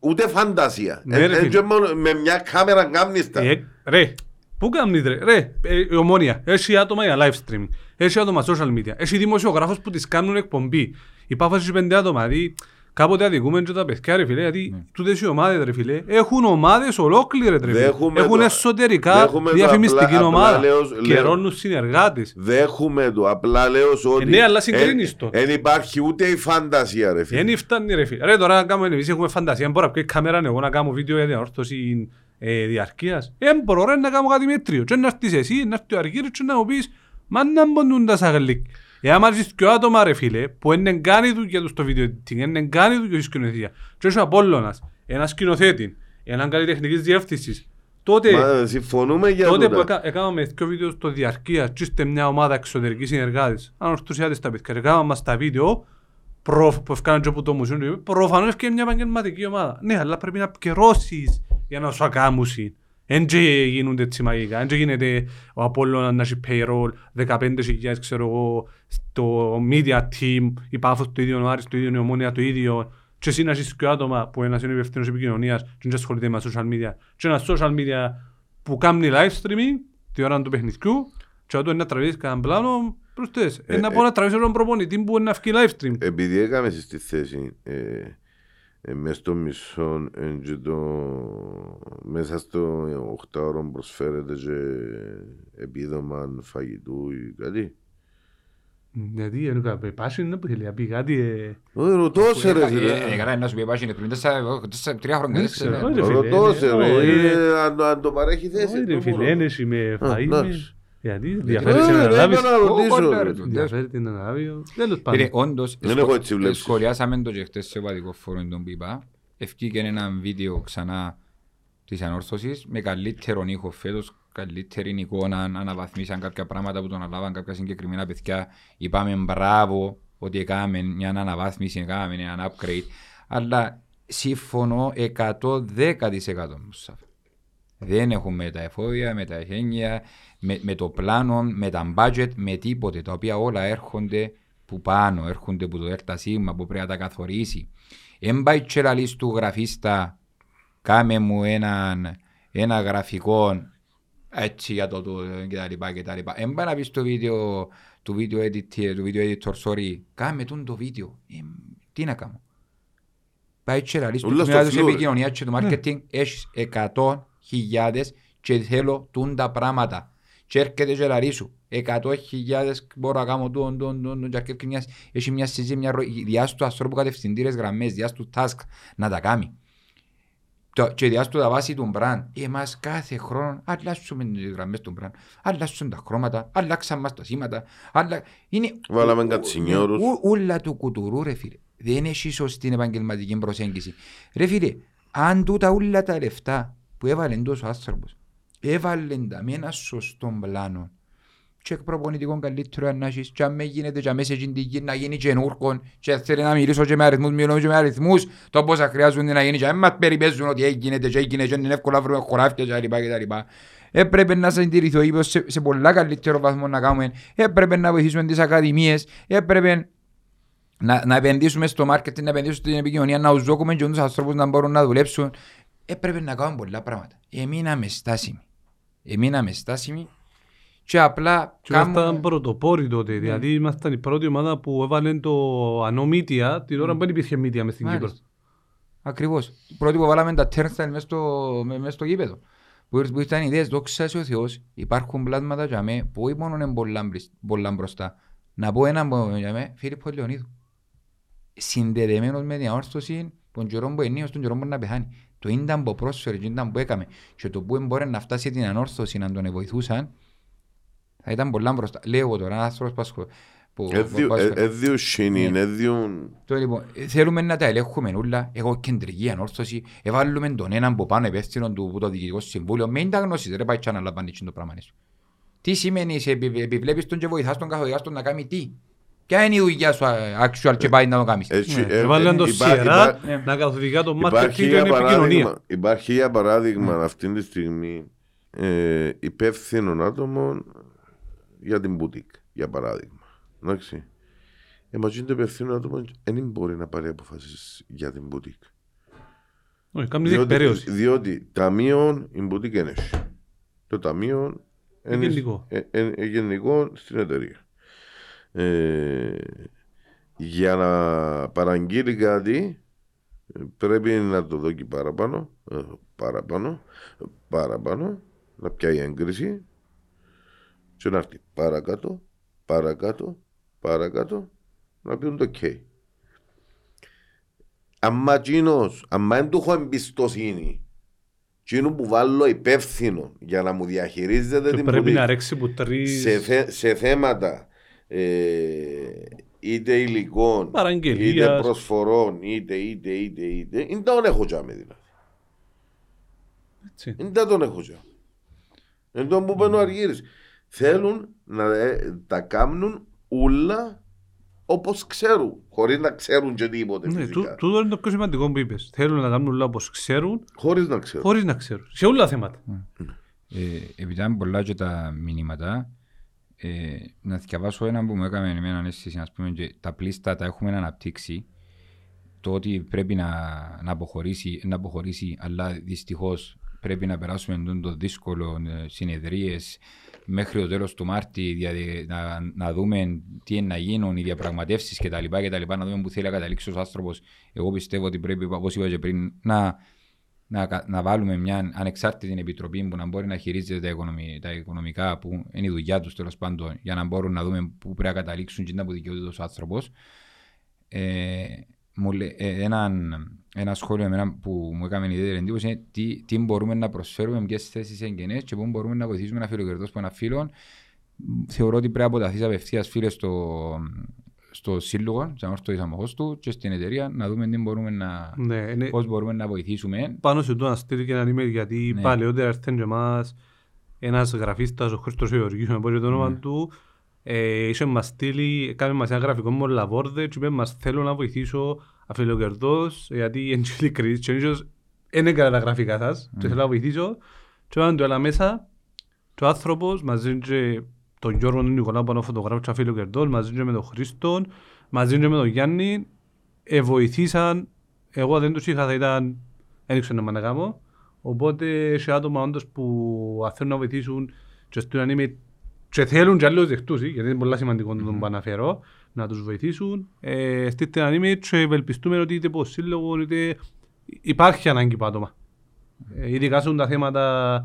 Ούτε φαντασία. Ναι, Ε, ρε ε, φίλε. και μόνο με μια κάμερα κάμνιστα. Ε, Ρε, Πού κάνεις ρε, ρε, ε, η ομόνια, έχει άτομα για live streaming, έχει άτομα social media, έχει δημοσιογράφους που τις κάνουν εκπομπή. Η Πάφος έχει πέντε άτομα, δηλαδή κάποτε αδικούμε και τα παιδιά ρε φίλε, γιατί τούτες οι ομάδες ρε φίλε, έχουν ομάδες ολόκληρες ρε φίλε, Δέχουμε έχουν το- εσωτερικά δέχουμε το διαφημιστική απλά- απλά ομάδα, λέω- λέω- καιρώνουν συνεργάτες. Δέχουμε το. Απλά λέω ότι. Ε, ναι, αλλά συγκρίνεις το. Δεν υπάρχει ούτε η φαντασία, ρε φίλε. Δεν φτάνει ρε φίλε. Ρε τώρα να κάνουμε εμείς έχουμε φαντασία, μπορώ να πιω κάμερα εγώ να κάνω βίντεο για διορθώση ε, διαρκείας. Ε, μπορώ ρε να κάνω κάτι μέτριο. Και να έρθεις εσύ, να έρθει ο Αργύρης και να μου πεις «Μα να μπονούν τα σαγλίκ». Εάν έρθεις και άτομα ρε φίλε, που είναι κάνει δουλειά τους στο βίντεο editing, είναι κάνει δουλειά στη σκηνοθεσία. Και έχει ο Απόλλωνας, ένας σκηνοθέτης, έναν καλλιτεχνικής διεύθυνσης. Τότε, Μα συμφωνούμε για τότε που τούτα. έκα- έκαναμε δύο βίντεο στο διαρκεία και είστε μια ομάδα εξωτερικής συνεργάτης, αν ορθουσιάτε στα παιδιά, έκαναμε μας τα βίντεο προ- που έφκαναν και από το μουσείο, του, προφανώς έφκανε μια επαγγελματική ομάδα. Ναι, αλλά πρέπει να επικαιρώσεις για να σου ακάμουσει. Εν και γίνονται έτσι μαγικά, εν και γίνεται ο Απόλλωνας να έχει payroll, 15.000 ξέρω εγώ, στο media team, η Πάφος το ίδιο, ο Άρης το ίδιο, η Ομόνια το ίδιο, και εσύ να έχεις και άτομα που ένας είναι υπευθύνος επικοινωνίας και δεν ασχολείται με social media, και ένα social media που κάνει live streaming τη ώρα του παιχνιδιού και όταν είναι να τραβήσεις κανέναν πλάνο, προσθέσεις. Ε, να πω να τραβήσεις έναν προπονητή που είναι να βγει live stream. Επειδή έκαμε στη θέση ε, ε, μέσα στο μισό ε, και το, μέσα στο 8 ώρο προσφέρεται και επίδομα φαγητού ή κάτι. Γιατί ε, πάση είναι που θέλει να πει κάτι. ε, Όχι, ρωτώ σε ρε φίλε. Ε, Καλά, να σου πει πάση είναι πριν τέσσερα- τέσσερα- τρία χρόνια. Δεν δεν ξέρω. ξέρω. Όχι, ρε φίλε, Ρωτώ σε είναι- ρε. όχι, είναι- είναι- αν το- Αν το παρέχει θέση. Όχι ρε το φίλε, μόνο. ένεση με φαΐ. Με- εντάξει. Γιατί Ε, διαφέρει την ρε, αναλάβεις. είπα να ρωτήσω, Ω, ρε. ρε, του. Διαφέρει την αναλάβει. Τέλος Κύριε, πάντων. όντως, Δεν σχο- έχω έτσι βλέψεις. σχολιάσαμε το και χτες σε οπαδικό φόρο τον που είπα. Ευκήκε ένα βίντεο ξανά της ανόρθωσης με καλύτερον ήχο φέτος, καλύτερη εικόνα, αναβαθμίσαν κάποια πράγματα που τον αναλάβαν κάποια συγκεκριμένα παιδιά. Είπαμε μπράβο ότι έκαμε μια αναβάθμιση, έκαμε ένα upgrade. Αλλά σύμφωνο 110% Μουσάφα. Δεν έχουμε τα εφόδια, με τα εχένια, με, με το πλάνο, με τα budget, με τίποτε, τα οποία όλα έρχονται που πάνω, έρχονται που το ΔΣ που πρέπει να τα καθορίσει. Εν πάει και λαλείς του γραφίστα, κάμε μου έναν, ένα γραφικό έτσι για το, το και τα λοιπά και τα λοιπά. Εν πάει να πεις το βίντεο του βίντεο editor, του βίντεο editor, sorry, κάμε τον το βίντεο. Ε, τι να κάνω. Πάει και λαλείς του Ούλας στο τμήματος φλουρ. επικοινωνίας και του marketing, έχεις εκατό χιλιάδες και θέλω τούν τα πράγματα. Και έρχεται και λαλεί σου, εκατό χιλιάδες μπορώ να κάνω τούν, τούν, τούν, τούν, και έρχεται μιας- έχει μια συζήτηση, μια ρο- διάσου του ανθρώπου κατευθυντήρες γραμμές, διάσου του task να τα κάνει. Το- Και διάσου του τα βάση του μπραν. Εμάς κάθε χρόνο αλλάσουμε τις γραμμές του μπραν. Αλλάσουν τα χρώματα, αλλάξαν μας τα σήματα. αλλα- Είναι Βάλαμε ου- κατσινιόρους. ου- Ούλα του κουτουρού ρε φίλε. Δεν έχει σωστή επαγγελματική προσέγγιση. Ρε φίλε, αν τούτα ούλα τα λεφτά που έβαλε τόσο άνθρωπος, έβαλε τα με ένα σωστό πλάνο και προπονητικό καλύτερο αν να έχεις και αν με γίνεται και αν μέσα στην τυγή να γίνει και νούρκον και θέλει να μιλήσω και με αριθμούς, μιλώ και με αριθμούς το πόσα χρειάζονται να γίνει και αν μας περιπέζουν ότι έγινε και έγινε και είναι εύκολα να βρούμε χωράφια και τα λοιπά και τα λοιπά. Έπρεπε να συντηρηθεί ο ύπος σε, σε πολλά καλύτερο βαθμό να κάνουμε. Έπρεπε να βοηθήσουμε τις ακαδημίες. Έπρεπε να, να επενδύσουμε στο marketing, να επενδύσουμε στην επικοινωνία, να ουζώκουμε και τους ανθρώπους να μπορούν να δουλέψουν. Έπρεπε να κάνουμε πολλά πράγματα. Εμείναμε στάσιμοι. Εμείναμε στάσιμοι και απλά Και ήμασταν πρωτοπόροι τότε, δηλαδή ήμασταν η πρώτη ομάδα που έβαλε το ανώμητια την ώρα που δεν υπήρχε μύτια μες στην Κύπρο. Μάλιστα. Ακριβώς. Πρώτοι που βάλαμε τα turnstile μέσα στο, με- μέσα στο γήπεδο. Που, ήρθ- που ήρθαν ιδέες, δόξα σε ο Θεός, υπάρχουν πλάσματα για μέ, που όχι μόνο είναι πολλά, μπρι- πολλά μπροστά. Να πω έναν που για μέ, Φίλιππο Λεωνίδου. Συνδεδεμένος με την αόρθωση, τον καιρό που είναι, στον καιρό που να πεθάνει. Το ήταν που πρόσφερε, το ήταν που έκαμε. Και το που μπορεί να φτάσει την ανόρθωση να τον βοηθούσαν, θα ήταν πολλά μπροστά. Λέω εγώ τώρα, ένας άνθρωπος που ασχολ- που- που- που ασχολ- Έδιου σύνην, έδιου... το λοιπόν, ε, θέλουμε να τα ελέγχουμε όλα. Εγώ κεντρική ανόρθωση, εβάλλουμε τον έναν που πάνω υπεύθυνο του που το διοικητικό συμβούλιο. Με τα γνώσεις, ρε πάει και αναλαμβάνει το πράγμα. σου. Τι σημαίνει, σε επι- επιβλέπεις τον και βοηθάς τον καθοδηγάς τον να κάνει τι; Ποια είναι η δουλειά σου α, actual και πάει να το κάνεις; Έτσι, Ναι, ε, Έβαλαν το υπά- σειρά υπά- να καθοδηγά το Υπάρχει marketing και για την επικοινωνία. παράδειγμα, υπάρχει για παράδειγμα αυτή τη στιγμή ε, υπεύθυνο άτομο για την μπουτίκ, για παράδειγμα. Εντάξει. Ε, μαζί το υπεύθυνο άτομο δεν μπορεί να πάρει αποφάσεις για την μπουτίκ. Όχι, κάνει Διότι, διεκπαιρέωση. διότι ταμείων η μπουτίκ δεν έχει. το ταμείο Είναι γενικό. ε, ε, ε, γενικό στην εταιρεία. Ε, για να παραγγείλει κάτι ε, πρέπει να το δω και παραπάνω, ε, παραπάνω, ε, παραπάνω, να πιάει έγκριση και να έρθει παρακάτω, παρακάτω, παρακάτω, να πούν το ok. Αμα εκείνος, αμα δεν του έχω εμπιστοσύνη, εκείνο που βάλω υπεύθυνο για να μου διαχειρίζεται Και την πρέπει πουλή να ρέξει που τρεις σε, θε- σε θέματα ε, είτε υλικών, Παραγγελίας. είτε προσφορών, είτε, είτε, είτε, είτε, δεν τον έχω τζάμε δηλαδή. έτσι. Δεν τον έχω τζάμε. Εν τον που παίρνω αργύρις. Θέλουν να ε, τα κάνουν όλα όπως ξέρουν, χωρίς να ξέρουν και τίποτε Ναι, φυσικά. τού- τούτο είναι το πιο σημαντικό που είπες. Θέλουν να κάνουν όλα όπως ξέρουν, Χωρίς να ξέρουν. χωρίς να ξέρουν. Σε όλα τα θέματα. Ε, επειδή ήταν πολλά και τα μηνύματα, ε, να διαβάσω ένα που μου έκαμε εμένα αίσθηση, ας πούμε, και τα πλήστα τα έχουμε αναπτύξει, το ότι πρέπει να, να, αποχωρήσει, να αποχωρήσει, αλλά δυστυχώς πρέπει να περάσουμε εντός το δύσκολο ε, συνεδρίες μέχρι το τέλος του Μάρτη δηλαδή, να, να δούμε τι είναι να γίνουν, οι διαπραγματεύσεις κτλ. κτλ να δούμε που θέλει να καταλήξει ο άνθρωπος. Εγώ πιστεύω ότι πρέπει, όπως είπα και πριν, να, να, κα- να βάλουμε μια ανεξάρτητη επιτροπή που να μπορεί να χειρίζεται τα, οικονομι, τα οικονομικά που είναι η δουλειά τους τέλος πάντων για να μπορούν να δούμε πού πρέπει να καταλήξουν και να που δικαιούται ο άνθρωπος. Ε, μου λέ- ε, έναν, ένα σχόλιο εμένα που μου έκανε ιδιαίτερη εντύπωση είναι τι, τι μπορούμε να προσφέρουμε, ποιες θέσεις εγγενές και πού μπορούμε να βοηθήσουμε ένα φιλοκερδό που ένα φίλο. Θεωρώ ότι πρέπει να αποταθεί απευθείας φίλε στο, στο σύλλογο, σαν όρθιο αμοχώ του και στην εταιρεία να δούμε τι μπορούμε να, Ναι, είναι πώς μπορούμε να βοηθήσουμε. πάνω σε τούτο να στείλει και ένα email γιατί Ναι. παλαιότερα έρθεν και εμάς ένας γραφίστας, ο Χρήστος Ιωργίου, με πω και το όνομα Ναι. του, ε, είχε μας στείλει, έκανε μας ένα γραφικό με λαβόρδε και είπε μας θέλω να βοηθήσω αφιλοκερδός γιατί είναι και ειλικρινής και ίσως δεν έκανα τα γραφικά σας Ναι. και θέλω να βοηθήσω και είπαμε του άλλα μέσα και ο άνθρωπος μαζί και τον Γιώργο τον Νικολάου που είναι ο φωτογράφος και αφιλοκερδός μαζί και με τον Χρήστον μαζί και με τον Γιάννη ε, βοηθήσαν. Εγώ δεν τους είχα θα ήταν δεν ήξερα να μ' κάνω οπότε σε άτομα όντως που αν θέλουν να βοηθήσουν και στείλουν email και θέλουν και άλλους δεχτούς γιατί είναι πολύ σημαντικό να τον που αναφέρω να τους βοηθήσουν. Ε, στείλτε ένα email και ευελπιστούμε ότι είτε από σύλλογο είτε υπάρχει ανάγκη από άτομα. Ε, ειδικά σε τα θέματα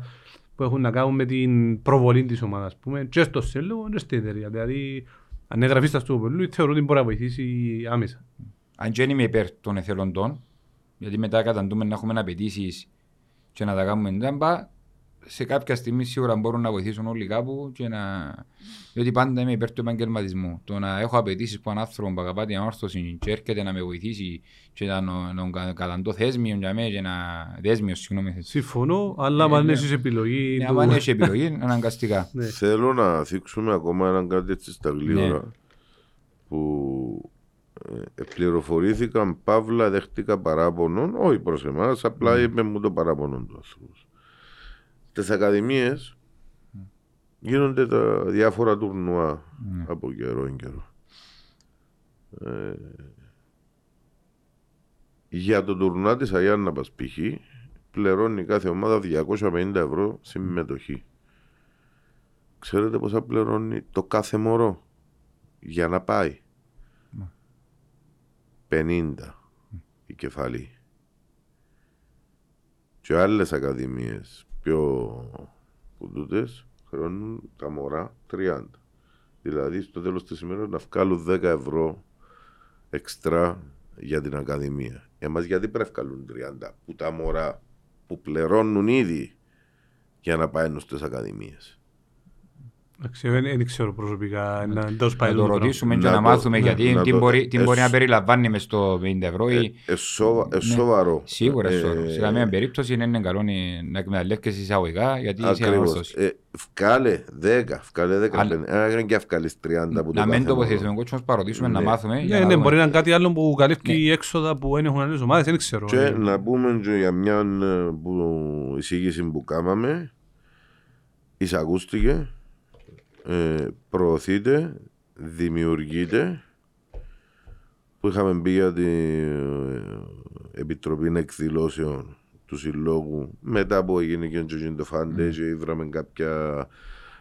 που έχουν να κάνουν με την προβολή της ομάδας ας πούμε, και στο σύλλογο και στην εταιρεία. Δηλαδή αν είναι γραφίστας του Οπελού θεωρώ ότι μπορεί να βοηθήσει άμεσα. Αν και δεν είμαι υπέρ των εθελοντών, γιατί μετά καταντούμε να έχουμε απαιτήσεις και να τα κάνουμε τζάμπα, σε κάποια στιγμή σίγουρα μπορούν να βοηθήσουν όλοι κάπου και να... διότι πάντα είμαι υπέρ του επαγγελματισμού. Το να έχω απαιτήσεις που έναν άνθρωπο που αγαπά την ανόρθωση και έρχεται να με βοηθήσει και να να- να κα- καταντώ θέσμιο για μένα και να... δέσμιο, συγγνώμη. Συμφωνώ, αλλά Ε, αν ναι. έχεις επιλογή... Ναι, του- άμα έχει επιλογή, αναγκαστικά. Ναι. Θέλω να θίξουμε ακόμα έναν κάτι έτσι στα Ναι. γλύωρα που ε, πληροφορήθηκαν, παύλα, δέχτηκα παράπονο, όχι προς εμάς, απλά Ναι. είπε μου το παράπονο του άνθρωπου. Στις ακαδημίες γίνονται τα διάφορα τουρνουά Ναι. από καιρό εν καιρό. Ε, για το τουρνουά της Αγιάνναπας π.χ. πληρώνει κάθε ομάδα 250 ευρώ συμμετοχή. Ξέρετε πόσα πληρώνει το κάθε μωρό για να πάει; 50 η κεφαλή. Και άλλες ακαδημίες πιο που τούτες χρεώνουν τα μωρά 30. Δηλαδή στο τέλος της ημέρας να βγάλουν 10 ευρώ εξτρά για την ακαδημία. Εμάς γιατί πρέπει να βγάλουν 30 που τα μωρά που πληρώνουν ήδη για να πάνε στις ακαδημίες. Εντάξει, Δεν δεν ξέρω προσωπικά να εντός πάει Να το τούτο ρωτήσουμε και Να να το- μάθουμε ναι, γιατί να τι το- μπορεί, τι ε, μπορεί να ε, περιλαμβάνει μες στο 50 ευρώ ή Ε, ε, σοβα- ε, σοβαρό. Σίγουρα, Ε, σίγουρα. Σε καμία περίπτωση δεν είναι καλό να- να εκμεταλλεύκεσαι εισαγωγικά γιατί είσαι Ακριβώς. ανόρθωση. Ε, Βγάλε 10, βγάλε 10, Αλλά- αν και βγάλεις 30 που το Να μην κάθε τοποθετηθούμε μωρό. κότσο, να παροτήσουμε, να Ναι. μάθουμε. για Ναι, να ναι, δούμε. μπορεί να είναι κάτι άλλο που καλύπτει έξοδα που δεν έχουν άλλες ομάδες, δεν ξέρω. Και Ε, να πούμε και για μια ε, που, εισήγηση που κάναμε, εισακούστηκε, ε, προωθείται, δημιουργείται, που είχαμε μπει για την ε, Επιτροπή Εκδηλώσεων του συλλόγου μετά που έγινε και το φάντε και είδαμε κάποια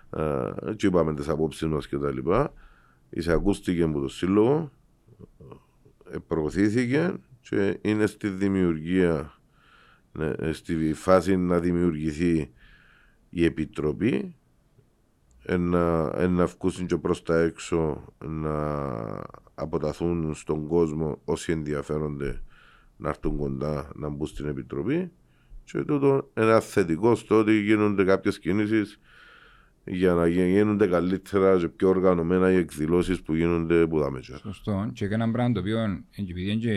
ε, και είπαμε τις απόψεις μας και τα λοιπά. Εισακούστηκε από το σύλλογο ε, προωθήθηκε και είναι στη δημιουργία ναι, στη φάση να δημιουργηθεί η επιτροπή να, να βγουν και προς τα έξω να αποταθούν στον κόσμο όσοι ενδιαφέρονται να έρθουν κοντά να μπουν στην επιτροπή και τούτο ένα θετικό στο ότι γίνονται κάποιες κινήσεις για να γίνονται καλύτερα και πιο οργανωμένα οι εκδηλώσεις που γίνονται που δάμε. Σωστό. Και ένα πράγμα το οποίο επειδή είναι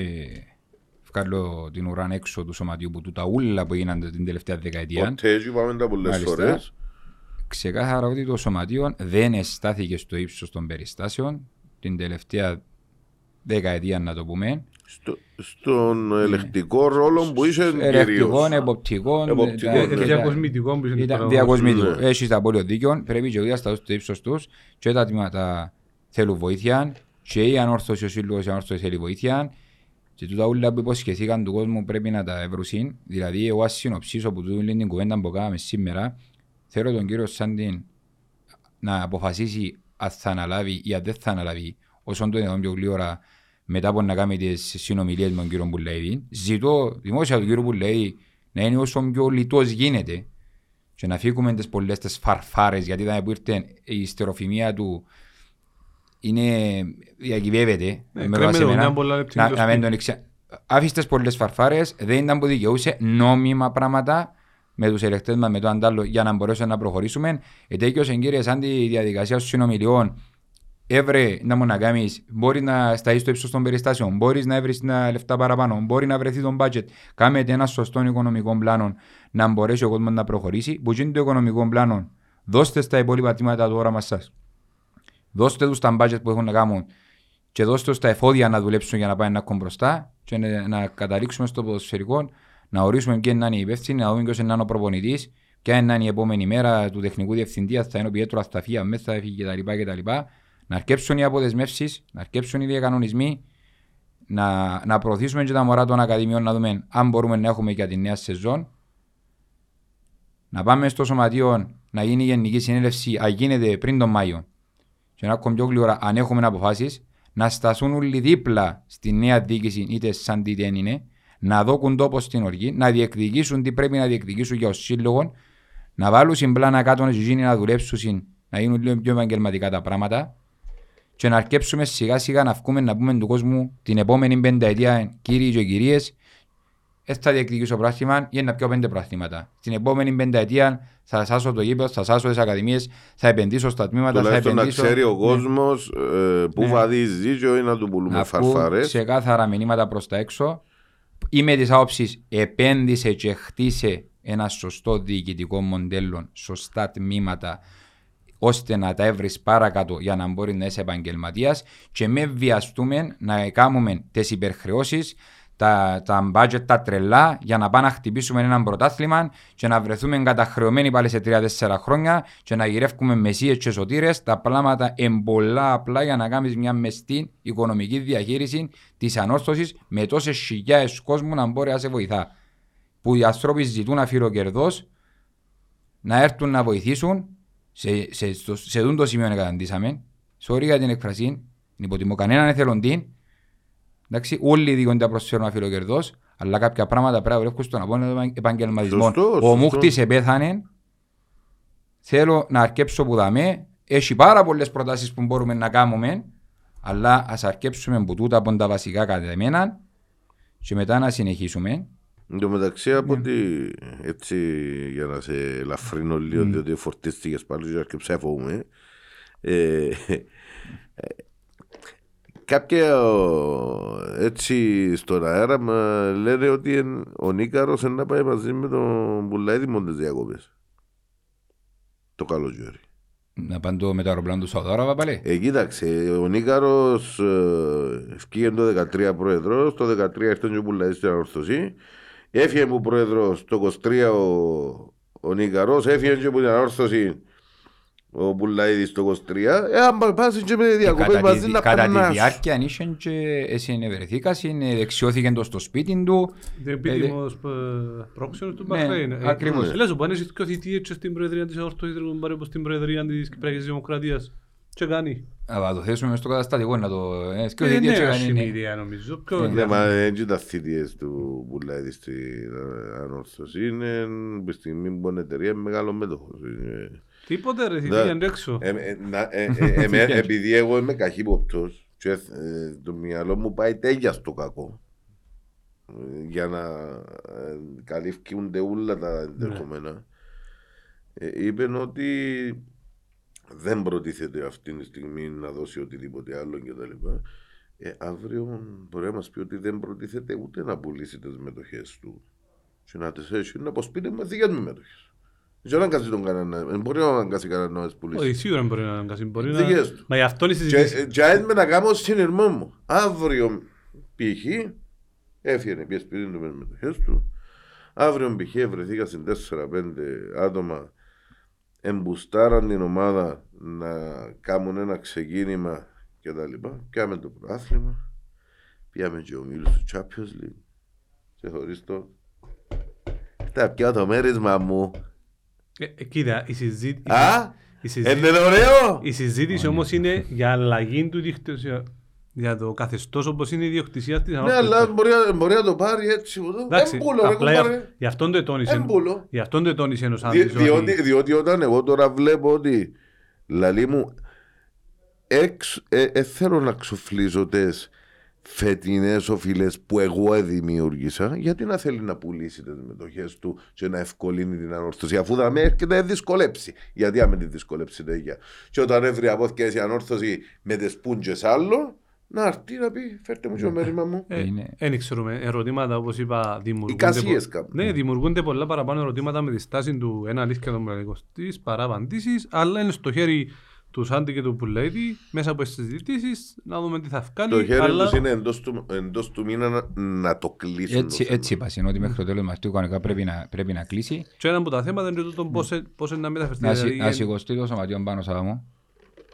βγάλω την ουρά έξω του σωματιού που του τα ούλα που γίνονται την τελευταία δεκαετία. Ποτέ έτσι πάμε τα πολλές φορές. Ξεκάθαρα ότι το σωματείο δεν αισθάθηκε στο ύψος των περιστάσεων την τελευταία δεκαετία να το πούμε. Στο, στον ελεκτικό ρόλο που είσαι κυρίως. Ελεκτικών, εποπτικών. Διακοσμητικών που είσαι Διακοσμητικό. Έχεις τα πολύ δίκιο. Πρέπει και ο Δίας στο ύψος τους και τα τμήματα θέλουν βοήθεια και η ανόρθωση ο σύλλογος η ανόρθωση θέλει βοήθεια και τούτα όλα που υποσχεθήκαν του κόσμου πρέπει να τα ευρουσούν. Δηλαδή εγώ ας συνοψίσω που τούτο την κουβέντα που κάναμε σήμερα θέλω τον κύριο Σάντιν να αποφασίσει αν θα αναλάβει ή αν δεν θα αναλάβει όσον το είναι πιο γλύωρα μετά από να κάνει τις συνομιλίες με τον κύριο Μπουλέιδη. Ζητώ δημόσια του κύριο Μπουλέιδη να είναι όσο πιο λιτός γίνεται και να φύγουμε τις πολλές τις φαρφάρες γιατί ήταν που ήρθε η στεροφημία του είναι διακυβεύεται ε, με βάση εμένα να, να μην τον εξα... Άφησε πολλές φαρφάρες, δεν ήταν που δικαιούσε νόμιμα πράγματα με τους ελεκτές μας, με το αντάλλο για να μπορέσουμε να προχωρήσουμε. Ετέκειος εγκύρια σαν τη διαδικασία των συνομιλιών έβρε να μου να κάνεις, μπορεί να σταείς στο ύψος των περιστάσεων, μπορείς να βρει λεφτά παραπάνω, μπορεί να βρεθεί τον budget. Κάμετε ένα σωστό οικονομικό πλάνο να μπορέσει ο κόσμος να προχωρήσει. Που γίνει το οικονομικό πλάνο, δώστε στα υπόλοιπα τμήματα του όραμα σας. Δώστε τους τα budget που έχουν να κάνουν και δώστε τους τα εφόδια να δουλέψουν για να πάνε να κόμουν μπροστά και να, να καταλήξουμε στο ποδοσφαιρικό, να ορίσουμε ποιοι είναι οι υπεύθυνοι, να δούμε ποιος είναι ο προπονητής, ποια είναι η επόμενη μέρα του τεχνικού διευθυντή, θα είναι ο Πιέτρος Ασταφίας, μέσα θα έφυγε κτλ να αρκέψουν οι αποδεσμεύσεις, να αρκέψουν οι διακανονισμοί, να, να προωθήσουμε και τα μωρά των Ακαδημιών να δούμε αν μπορούμε να έχουμε για τη νέα σεζόν. Να πάμε στο σωματείο να γίνει η γενική συνέλευση, αν γίνεται πριν τον Μάιο. Και να έχουμε πιο γλυόρα, αν έχουμε αποφάσεις, να σταθούν όλοι δίπλα στη νέα διοίκηση, είτε σαν τι δεν είναι, να δώκουν τόπο στην οργή, να διεκδικήσουν τι πρέπει να διεκδικήσουν για ο σύλλογο, να βάλουν συμπλάνα κάτω να γίνει να δουλέψουν, να γίνουν λίγο πιο επαγγελματικά τα πράγματα και να αρκέψουμε σιγά σιγά να βγούμε να πούμε του κόσμου την επόμενη πενταετία κύριοι και κυρίες δεν θα διεκδικήσω πράγμα ή να πιω πέντε πράγματα. Την επόμενη πενταετία θα σάσω το γήπεδο, θα σάσω τις ακαδημίες, θα επενδύσω στα τμήματα. θα επενδύσω... να ξέρει ο κόσμος ναι. ε, που ναι. βαδίζει ή να του πουλούμε φαρφαρές. Σε κάθαρα μηνύματα προς τα έξω. Είμαι της άποψης επένδυσε και χτίσε ένα σωστό διοικητικό μοντέλο, σωστά τμήματα, ώστε να τα έβρεις παρακάτω για να μπορεί να είσαι επαγγελματίας και με βιαστούμε να κάνουμε τις υπερχρεώσεις, τα, τα budget τα τρελά για να πάμε να χτυπήσουμε ένα πρωτάθλημα και να βρεθούμε καταχρεωμένοι πάλι σε 3-4 χρόνια και να γυρεύουμε μεσίες και σωτήρες. Τα πράγματα εμπολά απλά για να κάνεις μια μεστή οικονομική διαχείριση της ανόρθωσης με τόσες χιλιάδε κόσμου να μπορεί να σε βοηθά. Που οι άνθρωποι ζητούν αφιεροκερδό να έρθουν να βοηθήσουν σε, σε, σε, σε το σημείο να καταντήσαμε. Sorry για την εκφρασή, υποτιμώ κανέναν εθελοντή. Εντάξει, όλοι δίκονται να προσφέρουν αφιλοκερδός, αλλά κάποια πράγματα πρέπει να βρέχουν στον απόλυτο επαγγελματισμό. Ο Μούχτης επέθανε. Θέλω να αρκέψω που δαμε. Έχει πάρα πολλές προτάσεις που μπορούμε να κάνουμε, αλλά ας αρκέψουμε που τούτα από τα βασικά κατά εμένα και μετά να συνεχίσουμε. Εν τω μεταξύ από ότι έτσι για να σε ελαφρύνω λίγο διότι φορτίστηκες πάλι και ψέφομαι ε, κάποια έτσι στον αέρα μα λένε ότι ο Νίκαρος να πάει μαζί με τον Μπουλαίδη μόντες διακόπες το καλοκαίρι. Να πάνε με το αεροπλάνο του Σαουδάραβα πάλι; Ε, κοίταξε, ο Νίκαρος ε, το 13 πρόεδρος, το 13 ήρθε ο Μπουλαίδης στην ανορθωσή Έφυγε που πρόεδρος το 23 ο, ο Νίκαρος, έφυγε και που την ανόρθωση ο Πουλαίδης στο 23, ε, αν πας και με Και διακοπές κατά μαζί τη, να κατά τη περνάς. διάρκεια αν είσαι και εσύ βρεθήκας, είναι δεξιώθηκε το στο σπίτι του. Είναι επίτιμος ε, πρόξενος του Ναι, Μπαχρέιν. Ε, ακριβώς. Λέω σου, πάνε εσείς και θητείες και στην Προεδρία της Ορθοίδρου, πάρε πως στην Προεδρία της Κυπριακής Δημοκρατίας. Και κάνει. Αλλά το θέσουμε μες στο καταστατικό να το... Ε, σκέφτεται Είναι τι έτσι νέα κάνει, ναι. συνήθεια νομίζω. Πιο Ναι, νέα. μα έτσι τα θητείες του Πουλαίδη στην ανόρθωση είναι τη στιγμή που είναι εταιρεία με μεγάλος μέτοχος. Είναι- Τίποτε ρε, Ναι. θητεία είναι έξω. Ε, ε, να- ε, ε, εμέ- Επειδή εγώ είμαι καχύποπτος και ε, το μυαλό μου πάει τέλεια στο κακό ε, για να ε, καλύφκονται όλα τα ενδεχόμενα ε, είπε ότι δεν προτίθεται αυτή τη στιγμή να δώσει οτιδήποτε άλλο κτλ. Ε, αύριο μπορεί να μας πει ότι δεν προτίθεται ούτε να πουλήσει τις μετοχές του. Και να τι έχει να αποσπείται με δικές μου μετοχές. Δεν να αγκάσει τον κανένα. Δεν μπορεί να αγκάσει κανένα να τι πουλήσει. Όχι, σίγουρα μπορεί να αγκάσει. Μπορεί να... Δικές του. Μα γι' αυτό είναι η Και, συζήτηση. και αν με να κάνω συνειρμό μου. Αύριο π.χ. έφυγε πιες σπίτι του με τις μετοχές του. Αύριο π.χ. βρεθήκα στην 4-5 άτομα εμπουστάραν την ομάδα να κάνουν ένα ξεκίνημα και τα λοιπά. Πιάμε το πρωτάθλημα. Πιάμε και ο Μίλους του Champions League. Και χωρίς το... Τα πια το μέρισμα μου. Ε, ε, Κοίτα, η συζήτηση... Α! η συζήτηση- Είναι ωραίο! Η συζήτηση όμως είναι για αλλαγή του δικτύου. Για το καθεστώς όπως είναι η ιδιοκτησία της Ναι, αλλά μπορεί, να- μπορεί να το πάρει έτσι. Εντάξει, Εμπούλο, ρε απλά κουμπάρε. για- γι' αυτόν το ετώνησε. Εμπούλο. Γι' αυτόν το ετώνησε ένας Δι- Άντρης διότι, ότι- διότι όταν εγώ τώρα βλέπω ότι λαλή μου εξ, ε, ε, θέλω να ξοφλίζω τις φετινές οφειλές που εγώ δημιούργησα γιατί να θέλει να πουλήσει τις μετοχές του και να ευκολύνει την ανόρθωση αφού θα με έρχεται να δυσκολέψει γιατί αν με τη δυσκολέψει τέτοια και όταν έβρει από η ανόρθωση με τις πούντζες άλλο να έρθει να πει φέρτε μου και το μέρημα μου Ε, Είναι- Δεν ξέρουμε. Ερωτήματα όπως είπα δημιουργούνται. Εικασίες πο- κάπου. Ναι, δημιουργούνται πολλά παραπάνω ερωτήματα με τη στάση του ένα αλήθεια των πραγματικών τη παρά απαντήσεις, αλλά είναι στο χέρι του Σάντι και του Πουλέτη μέσα από τις συζητήσεις να δούμε τι θα βγάλει. το χέρι αλλά... τους είναι εντός του, εντός του μήνα να, να το κλείσουν Έτσι, το θέμα. έτσι είπα, είναι ότι μέχρι το τέλος Μαρτίου κανονικά πρέπει να, πρέπει να κλείσει. Και ένα από τα θέματα είναι το πώς να μεταφερθεί. Να, σι- δηλαδή, να σηκωστεί το σωματείο πάνω σαν μου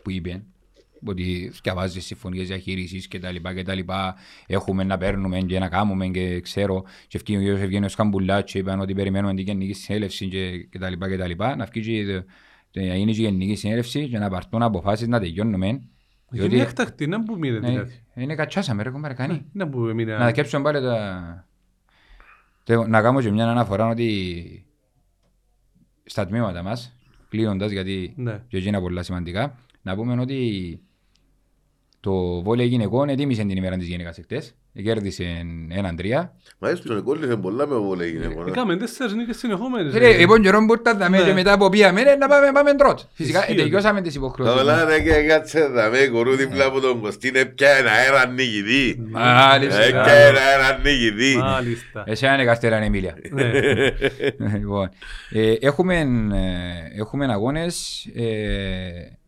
που είπε ότι διαβάζει συμφωνίες διαχείρισης και τα λοιπά και τα λοιπά έχουμε να παίρνουμε και να κάνουμε και ξέρω και ευκεί ο κύριος Ευγένιος Καμπουλάς και είπαν ότι περιμένουμε την γενική συνέλευση και, και τα λοιπά και τα λοιπά να βγει και, και να γίνει και η γενική συνέλευση και να πάρθουν αποφάσεις να τελειώνουμε Είναι έκτακτη, να που μείνει Ναι, δηλαδή. είναι κατσάσαμε ρε κομμαρικανή Να που μείνει. να κέψουμε πάλι τα... Τε- Να κάνω και μια αναφορά ότι στα τμήματα μας, κλείνοντας γιατί Ναι. και εκεί είναι πολλά σημαντικά, να πούμε ότι το βόλεϊ γυναικών ετοίμησε την ημέρα της γυναίκας εχθές, κέρδισε έναν τρία. Μα έστω τον κόλλησε πολλά με βολέ γυναικών. Έκαμε τέσσερις νίκες συνεχόμενες. Ρε, λοιπόν καιρό που ήρθαν τα Ναι. και μετά από πήγαμε ρε, να πάμε, πάμε τρότ. Φυσικά, Ισχύει. ε, τελειώσαμε τις υποχρεώσεις. Καλά μας. ρε και κάτσε να με κορού δίπλα από τον Κωστίν έπια ένα αέρα νικητή. Μάλιστα. Έπια ένα αέρα νικητή. Μάλιστα. Εσένα είναι Καστέραν Εμίλια. Ναι. λοιπόν, ε, έχουμε, ε, έχουμε αγώνες, ε,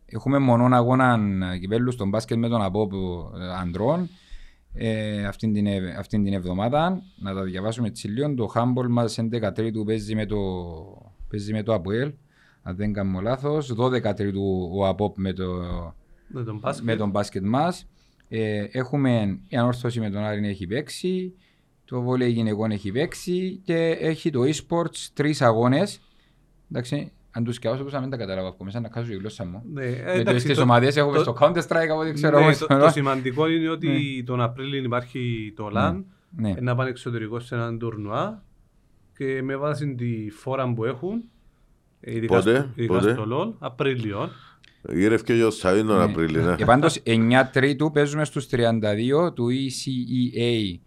έχουμε μονόν αγώνα κυπέλου στον μπάσκετ με τον Απόπ ε, ανδρών ε, αυτήν, την, ευ- αυτήν την εβδομάδα. Να τα διαβάσουμε έτσι λίγο. Το handball μας 11 τρίτου παίζει με το, παίζει με το Αποέλ. Αν δεν κάνω λάθος. 12 τρίτου ο Απόπ με το, Με τον μπάσκετ. με τον μπάσκετ μας. Ε, έχουμε η ανόρθωση με τον Άρη έχει παίξει, το βόλεϊ γυναικών έχει παίξει και έχει το e-sports τρεις αγώνες. Εντάξει, αν τους σκιάσω πώς να μην τα καταλάβω από μέσα, να κάσω η γλώσσα μου. Ναι, ε, Γιατί εντάξει, στις το- ομάδες έχουμε το- στο Counter-Strike, από ό,τι ξέρω Ναι, εγώ. το, στο- το σημαντικό είναι ότι τον Απρίλιο υπάρχει το LAN, Ναι. να πάνε εξωτερικό σε έναν τουρνουά και με βάση τη φόρα που έχουν, ε, ειδικά, Πότε, στο, ειδικά πότε; στο LOL, Απρίλιο. Γύρευκε και ο Σαβίν τον Απρίλη. ναι. Ε, πάντως 9 τρίτου παίζουμε στους 32 του E ECEA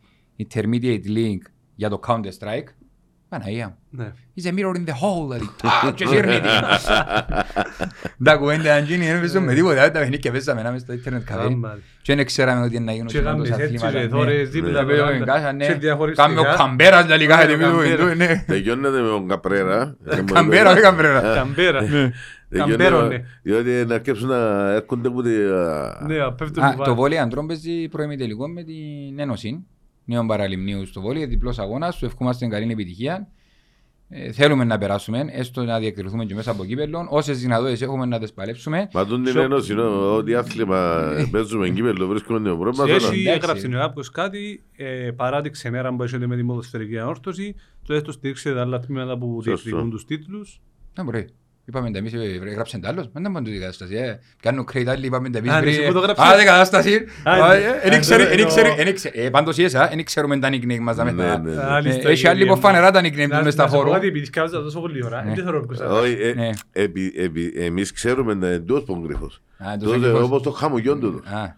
Intermediate Link για το Counter-Strike. Παναγία μου. Ναι. He's a mirror in the hole, δηλαδή. Τα, και σύρνει την. Τα κουβέντα αν γίνει, δεν παίζουμε με τίποτα. Τα παιχνίδια παίζαμε να μες στο ίντερνετ καφέ. Άμα. Και δεν ξέραμε ότι είναι να γίνουν Και τόσα κάνεις έτσι αθλήματα, και ναι. δώρες δίπλα Τα από παίζουμε τα- κάσα, ναι. και διαχωριστικά. Κάνουμε ο Καμπέρας, δηλαδή, κάθε Ναι, ο τιμή του Καμπέρας. Ινδού, ναι. Τελειώνεται με τον Καπρέρα. Καμπέρα, ρε Καμπέρα. Καμπέρα. Τελειώνεται- Καμπέρωνε. Διότι να αρκέψουν να έρχονται από τη... Ναι, πέφτουν Α, που Το βάλει. βόλεϊ αντρών παίζει προημιτελικό με την Ένωση. Νέων Παραλιμνίου στο βόλεϊ, διπλός αγώνας. Του ευχόμαστε καλή επιτυχία. Ε, θέλουμε να περάσουμε, έστω να διακριθούμε και μέσα από κύπελλον. Όσες δυνατότητες έχουμε να τις παλέψουμε. Μα τον την Σο- ένωση, νο, ό,τι άθλημα παίζουμε κύπελλο βρίσκουμε την πρόβλημα. Και τώρα. έχει εντάξει. έγραψε ο κάποιος κάτι, ε, παρά την ξενέρα που έχετε με τη ποδοσφαιρική ανόρθωση, το έστω στήριξε τα άλλα τμήματα που Σωστό. διεκδικούν τους τίτλους. Να μπορεί. Είπαμε τα εμείς, ε, γράψε τα άλλος. Δεν ήταν η κατάσταση. ε. Κάνουν credit άλλοι, είπαμε τα εμείς. Α, πριν, εσύ ε, που το γράψες. Α, δεν κατάσταση. Α, Α, ναι. ε, Α, εν ήξερε- ναι, εν ναι, ήξερε- ναι. εν ήξερε- ε, Πάντως η ΕΣΑ, δεν ξέρουμε τα nickname μας. δάμε Ναι, τα- ναι, ναι. Άλλη Ε, ιστορία, Έχει άλλη που κύριε φανερά μου. τα nickname Να- τους μες στα να σου πω φόρο. κάτι, επειδή σκάβησα τόσο πολύ ώρα, Ναι. δεν θέλω να ακούσω. Όχι, ε, Ναι. επί- επί- εμείς ξέρουμε να είναι εντός πονγκρίφος. Α, εντός Τότε πονγκρίφος. όπως το χαμογιόν του. Α.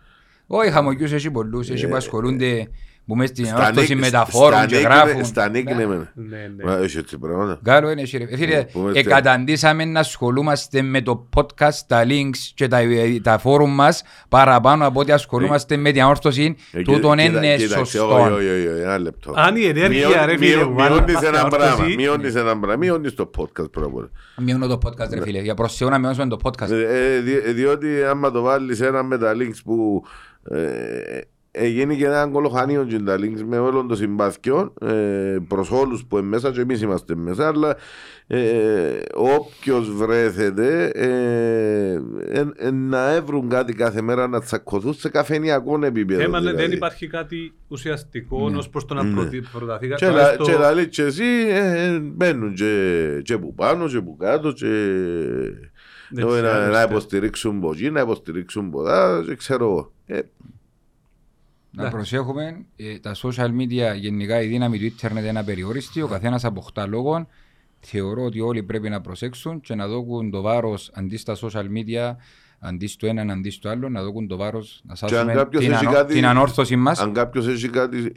Όχι, χαμογιούς έχει πολλούς, έχει που ασχολούνται που μες στην Στα ανόρθωση nick- μεταφόρων στα και nickname- γράφουν. Στα nickname. Ναι, ναι. Μα, Έχει έτσι πράγματα. Καλό είναι, εσύ, ρε. Φίλε, Που είμαστε- εκαταντήσαμε να ασχολούμαστε με το podcast, τα links και τα, τα φόρουμ μας παραπάνω από ότι ασχολούμαστε με την ανόρθωση. Ε, Τούτον κοίτα- είναι κοίταξε, σωστό. όχι, όχι, όχι, όχι, ένα λεπτό. Αν η ενέργεια Μειώ- ρε φίλε μειώ- μου, αν Μειώνεις είμαστε ένα ανόρθωση, πράγμα, μειώνεις ένα πράγμα, μειώνεις το podcast πρώτα απ' όλα. Μειώνω το podcast, ρε φίλε. Για προσέω να μειώσουμε το podcast. Ε, ε, δι- διότι άμα το βάλεις ένα με τα links που ε, ε, γίνει και ένα κολοχανίο και τα links με όλων των συμπάθειων ε, προς όλους που είναι μέσα και εμείς είμαστε μέσα αλλά ε, όποιος βρέθεται ε, ε, ε, να έβρουν κάτι κάθε μέρα να τσακωθούν σε καφενιακό επίπεδο Θέμα είναι, δεν δηλαδή. υπάρχει κάτι ουσιαστικό Ναι. ως προς το να Ναι. προωθεί- προταθεί Και, κάτι λα, στο- και λαλείς και εσύ ε, ε, μπαίνουν και, και που πάνω και που κάτω και Δεν να, ξέρω, να ναι. υποστηρίξουν από εκεί, να υποστηρίξουν από εδώ και ξέρω εγώ. Ε, Να Ναι. προσέχουμε, ε, τα social media, γενικά η δύναμη του ίντερνετ είναι απεριόριστη, ο καθένας αποκτά λόγων. Θεωρώ ότι όλοι πρέπει να προσέξουν και να δώσουν το βάρος αντί στα social media, αντί στο έναν, αντί στο άλλο, να δώσουν το βάρος να Και αν σάσουμε κάποιος την, έχει ανώ- κάτι- την ανόρθωση μας. αν κάποιος έχει κάτι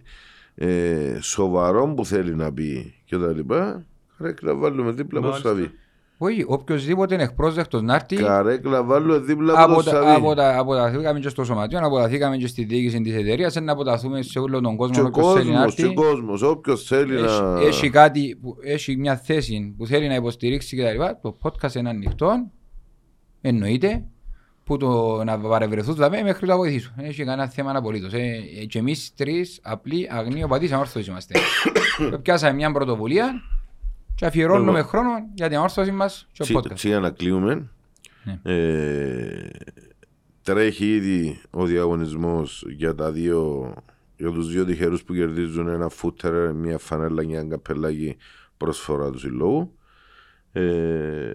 ε, σοβαρό που θέλει να πει και τα λοιπά, καρέκλα βάλουμε δίπλα από το Μάλιστα. Σαβί. Όχι, οποιοςδήποτε είναι ευπρόσδεκτος να έρθει, Καρέκλα βάλουμε δίπλα από από το τα- Σαβί. από τα- αποταθήκαμε και στο σωματείο, αποταθήκαμε και στη διοίκηση της εταιρείας, να αποταθούμε σε όλο τον κόσμο Και όποιος θέλει να κόσμος, και έρθει. κόσμος, όποιος θέλει Έχει, να... έχει κάτι, που, έχει μια θέση που θέλει να υποστηρίξει και τα λοιπά, το podcast είναι ανοιχτό, εννοείται, που το να παρευρεθούν δηλαδή μέχρι το βοηθήσουν. Δεν Έχει κανένα θέμα απολύτως. Ε, ε, και εμείς τρεις απλοί αγνίωπατείς ανόρθωσης είμαστε. Πιάσαμε μια πρωτοβουλία και αφιερώνουμε Εγώ. χρόνο για την ανόρθωση μας και Τσι- το podcast. τσι για να κλείουμε. Ναι. Ε, τρέχει ήδη ο διαγωνισμός για τα δύο για τους δύο τυχερούς που κερδίζουν ένα φούτερ, μια φανέλα και ένα καπελάκι προσφορά του συλλόγου. Ε,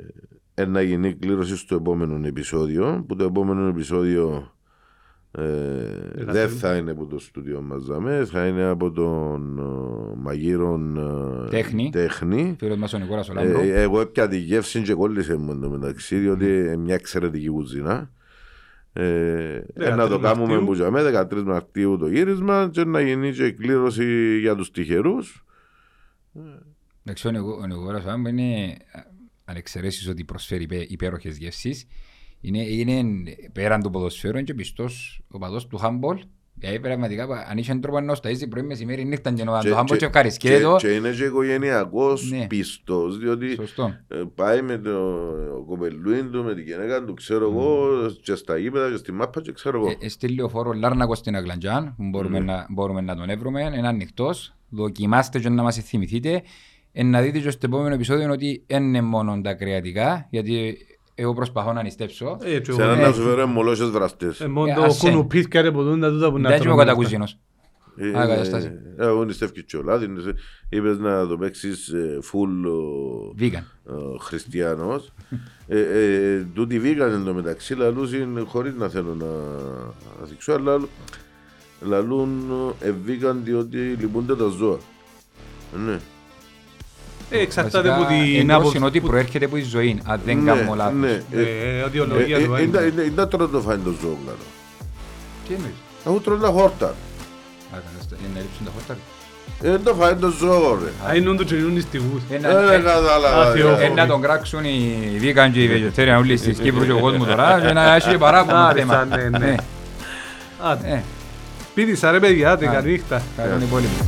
ε, να γίνει κλήρωση στο επόμενο επεισόδιο που το επόμενο επεισόδιο ε, δεν θα είναι από το στούντιο μας δαμέ, θα είναι από τον ε, Μαγείρον ε, Τέχνη. τέχνη Φίλος μας ο Νικόλας ο Λάμπρο. ε, εγώ έπια τη γεύση και κόλλησε μου εντωμεταξύ, διότι είναι μια εξαιρετική κουζίνα. Ε, ε, να το 13 κάνουμε Μαρτίου. που τζαμέ, 13 Μαρτίου το γύρισμα και να γίνει και η κλήρωση για τους τυχερούς. Εντάξει, ο Νικο- ο Νικόλας ο Λάμπρο είναι, αν εξαιρέσεις ότι προσφέρει υπέ- υπέροχες γεύσεις, είναι, είναι πέραν του ποδοσφαίρου είναι και πιστός οπαδός του handball. Δηλαδή πραγματικά αν είχε τρόπο να σταίζει πρωί μεσημέρι νύχτα και να το handball και ευχαριστιέται και, το. και είναι και οικογενειακός Ναι. πιστός, διότι Σωστό. ε, πάει με το κοπελούιν του, με την γυναίκα του, ξέρω εγώ, και στα γήπεδα και στη μάπα και ξέρω εγώ. Ε, Στη λεωφόρο Λάρνακος στην Αγλαντζάν, που μπορούμε, Ναι. να, μπορούμε να τον έβρουμε, είναι ανοιχτός. Δοκιμάστε και να μας θυμηθείτε. Ε, να δείτε και στο επόμενο επεισόδιο ότι δεν είναι μόνο τα κρεατικά, γιατί εγώ προσπαθώ να νηστέψω. Ε, και Σε εγώ- έναν ε, να σου φέρω μολόσες βραστές. Ε, μόνο Ε, το άσε. κουνουπίθκια ρε που δουν τα τούτα που να Δεν είμαι ο τρώμε. κατακουζίνος. Ε, Α, καταστάσεις. ε, Εγώ νηστεύει και ο Λάδι, είπες να το παίξεις ε, full ε, Vegan. ο χριστιανός ε, ε, τούτοι βίγαν εν τω μεταξύ λαλούσιν χωρίς να θέλω να να δείξω αλλά λαλούν ε, βίγαν διότι λυπούνται τα ζώα ναι. Ε, εξαρτάται Βασικά, από την εντός άποψη. είναι ότι που- προέρχεται από τη ζωή, αν δεν Ναι, κάνω λάθος. ναι. Ε, Ε, ότι ε, ολογία του ε, είναι. είναι- είναι- Είναι τώρα το φάει το ζώο καλό Τι εννοείς. Αφού τρώνε τα χόρτα Α, κατάστα- Είναι να ρίξουν τα χόρτα. Ε, Δεν το φάει το ζώο ρε Α, είναι όντως και είναι στιγμούς. Ε, Ε, να- δεν ε, κατάλαβα, Α, Θεό. ρε. ε, Να τον κράξουν οι vegan και οι vegetarian όλοι στις Κύπρου και ο κόσμος τώρα και να έχει παράπονο Άριστα, θέμα. ναι, ναι. Ναι. Α, Ε, Πίτησα ρε παιδιά, άντε, Α. καλή νύχτα. Καλό υπόλοιπο.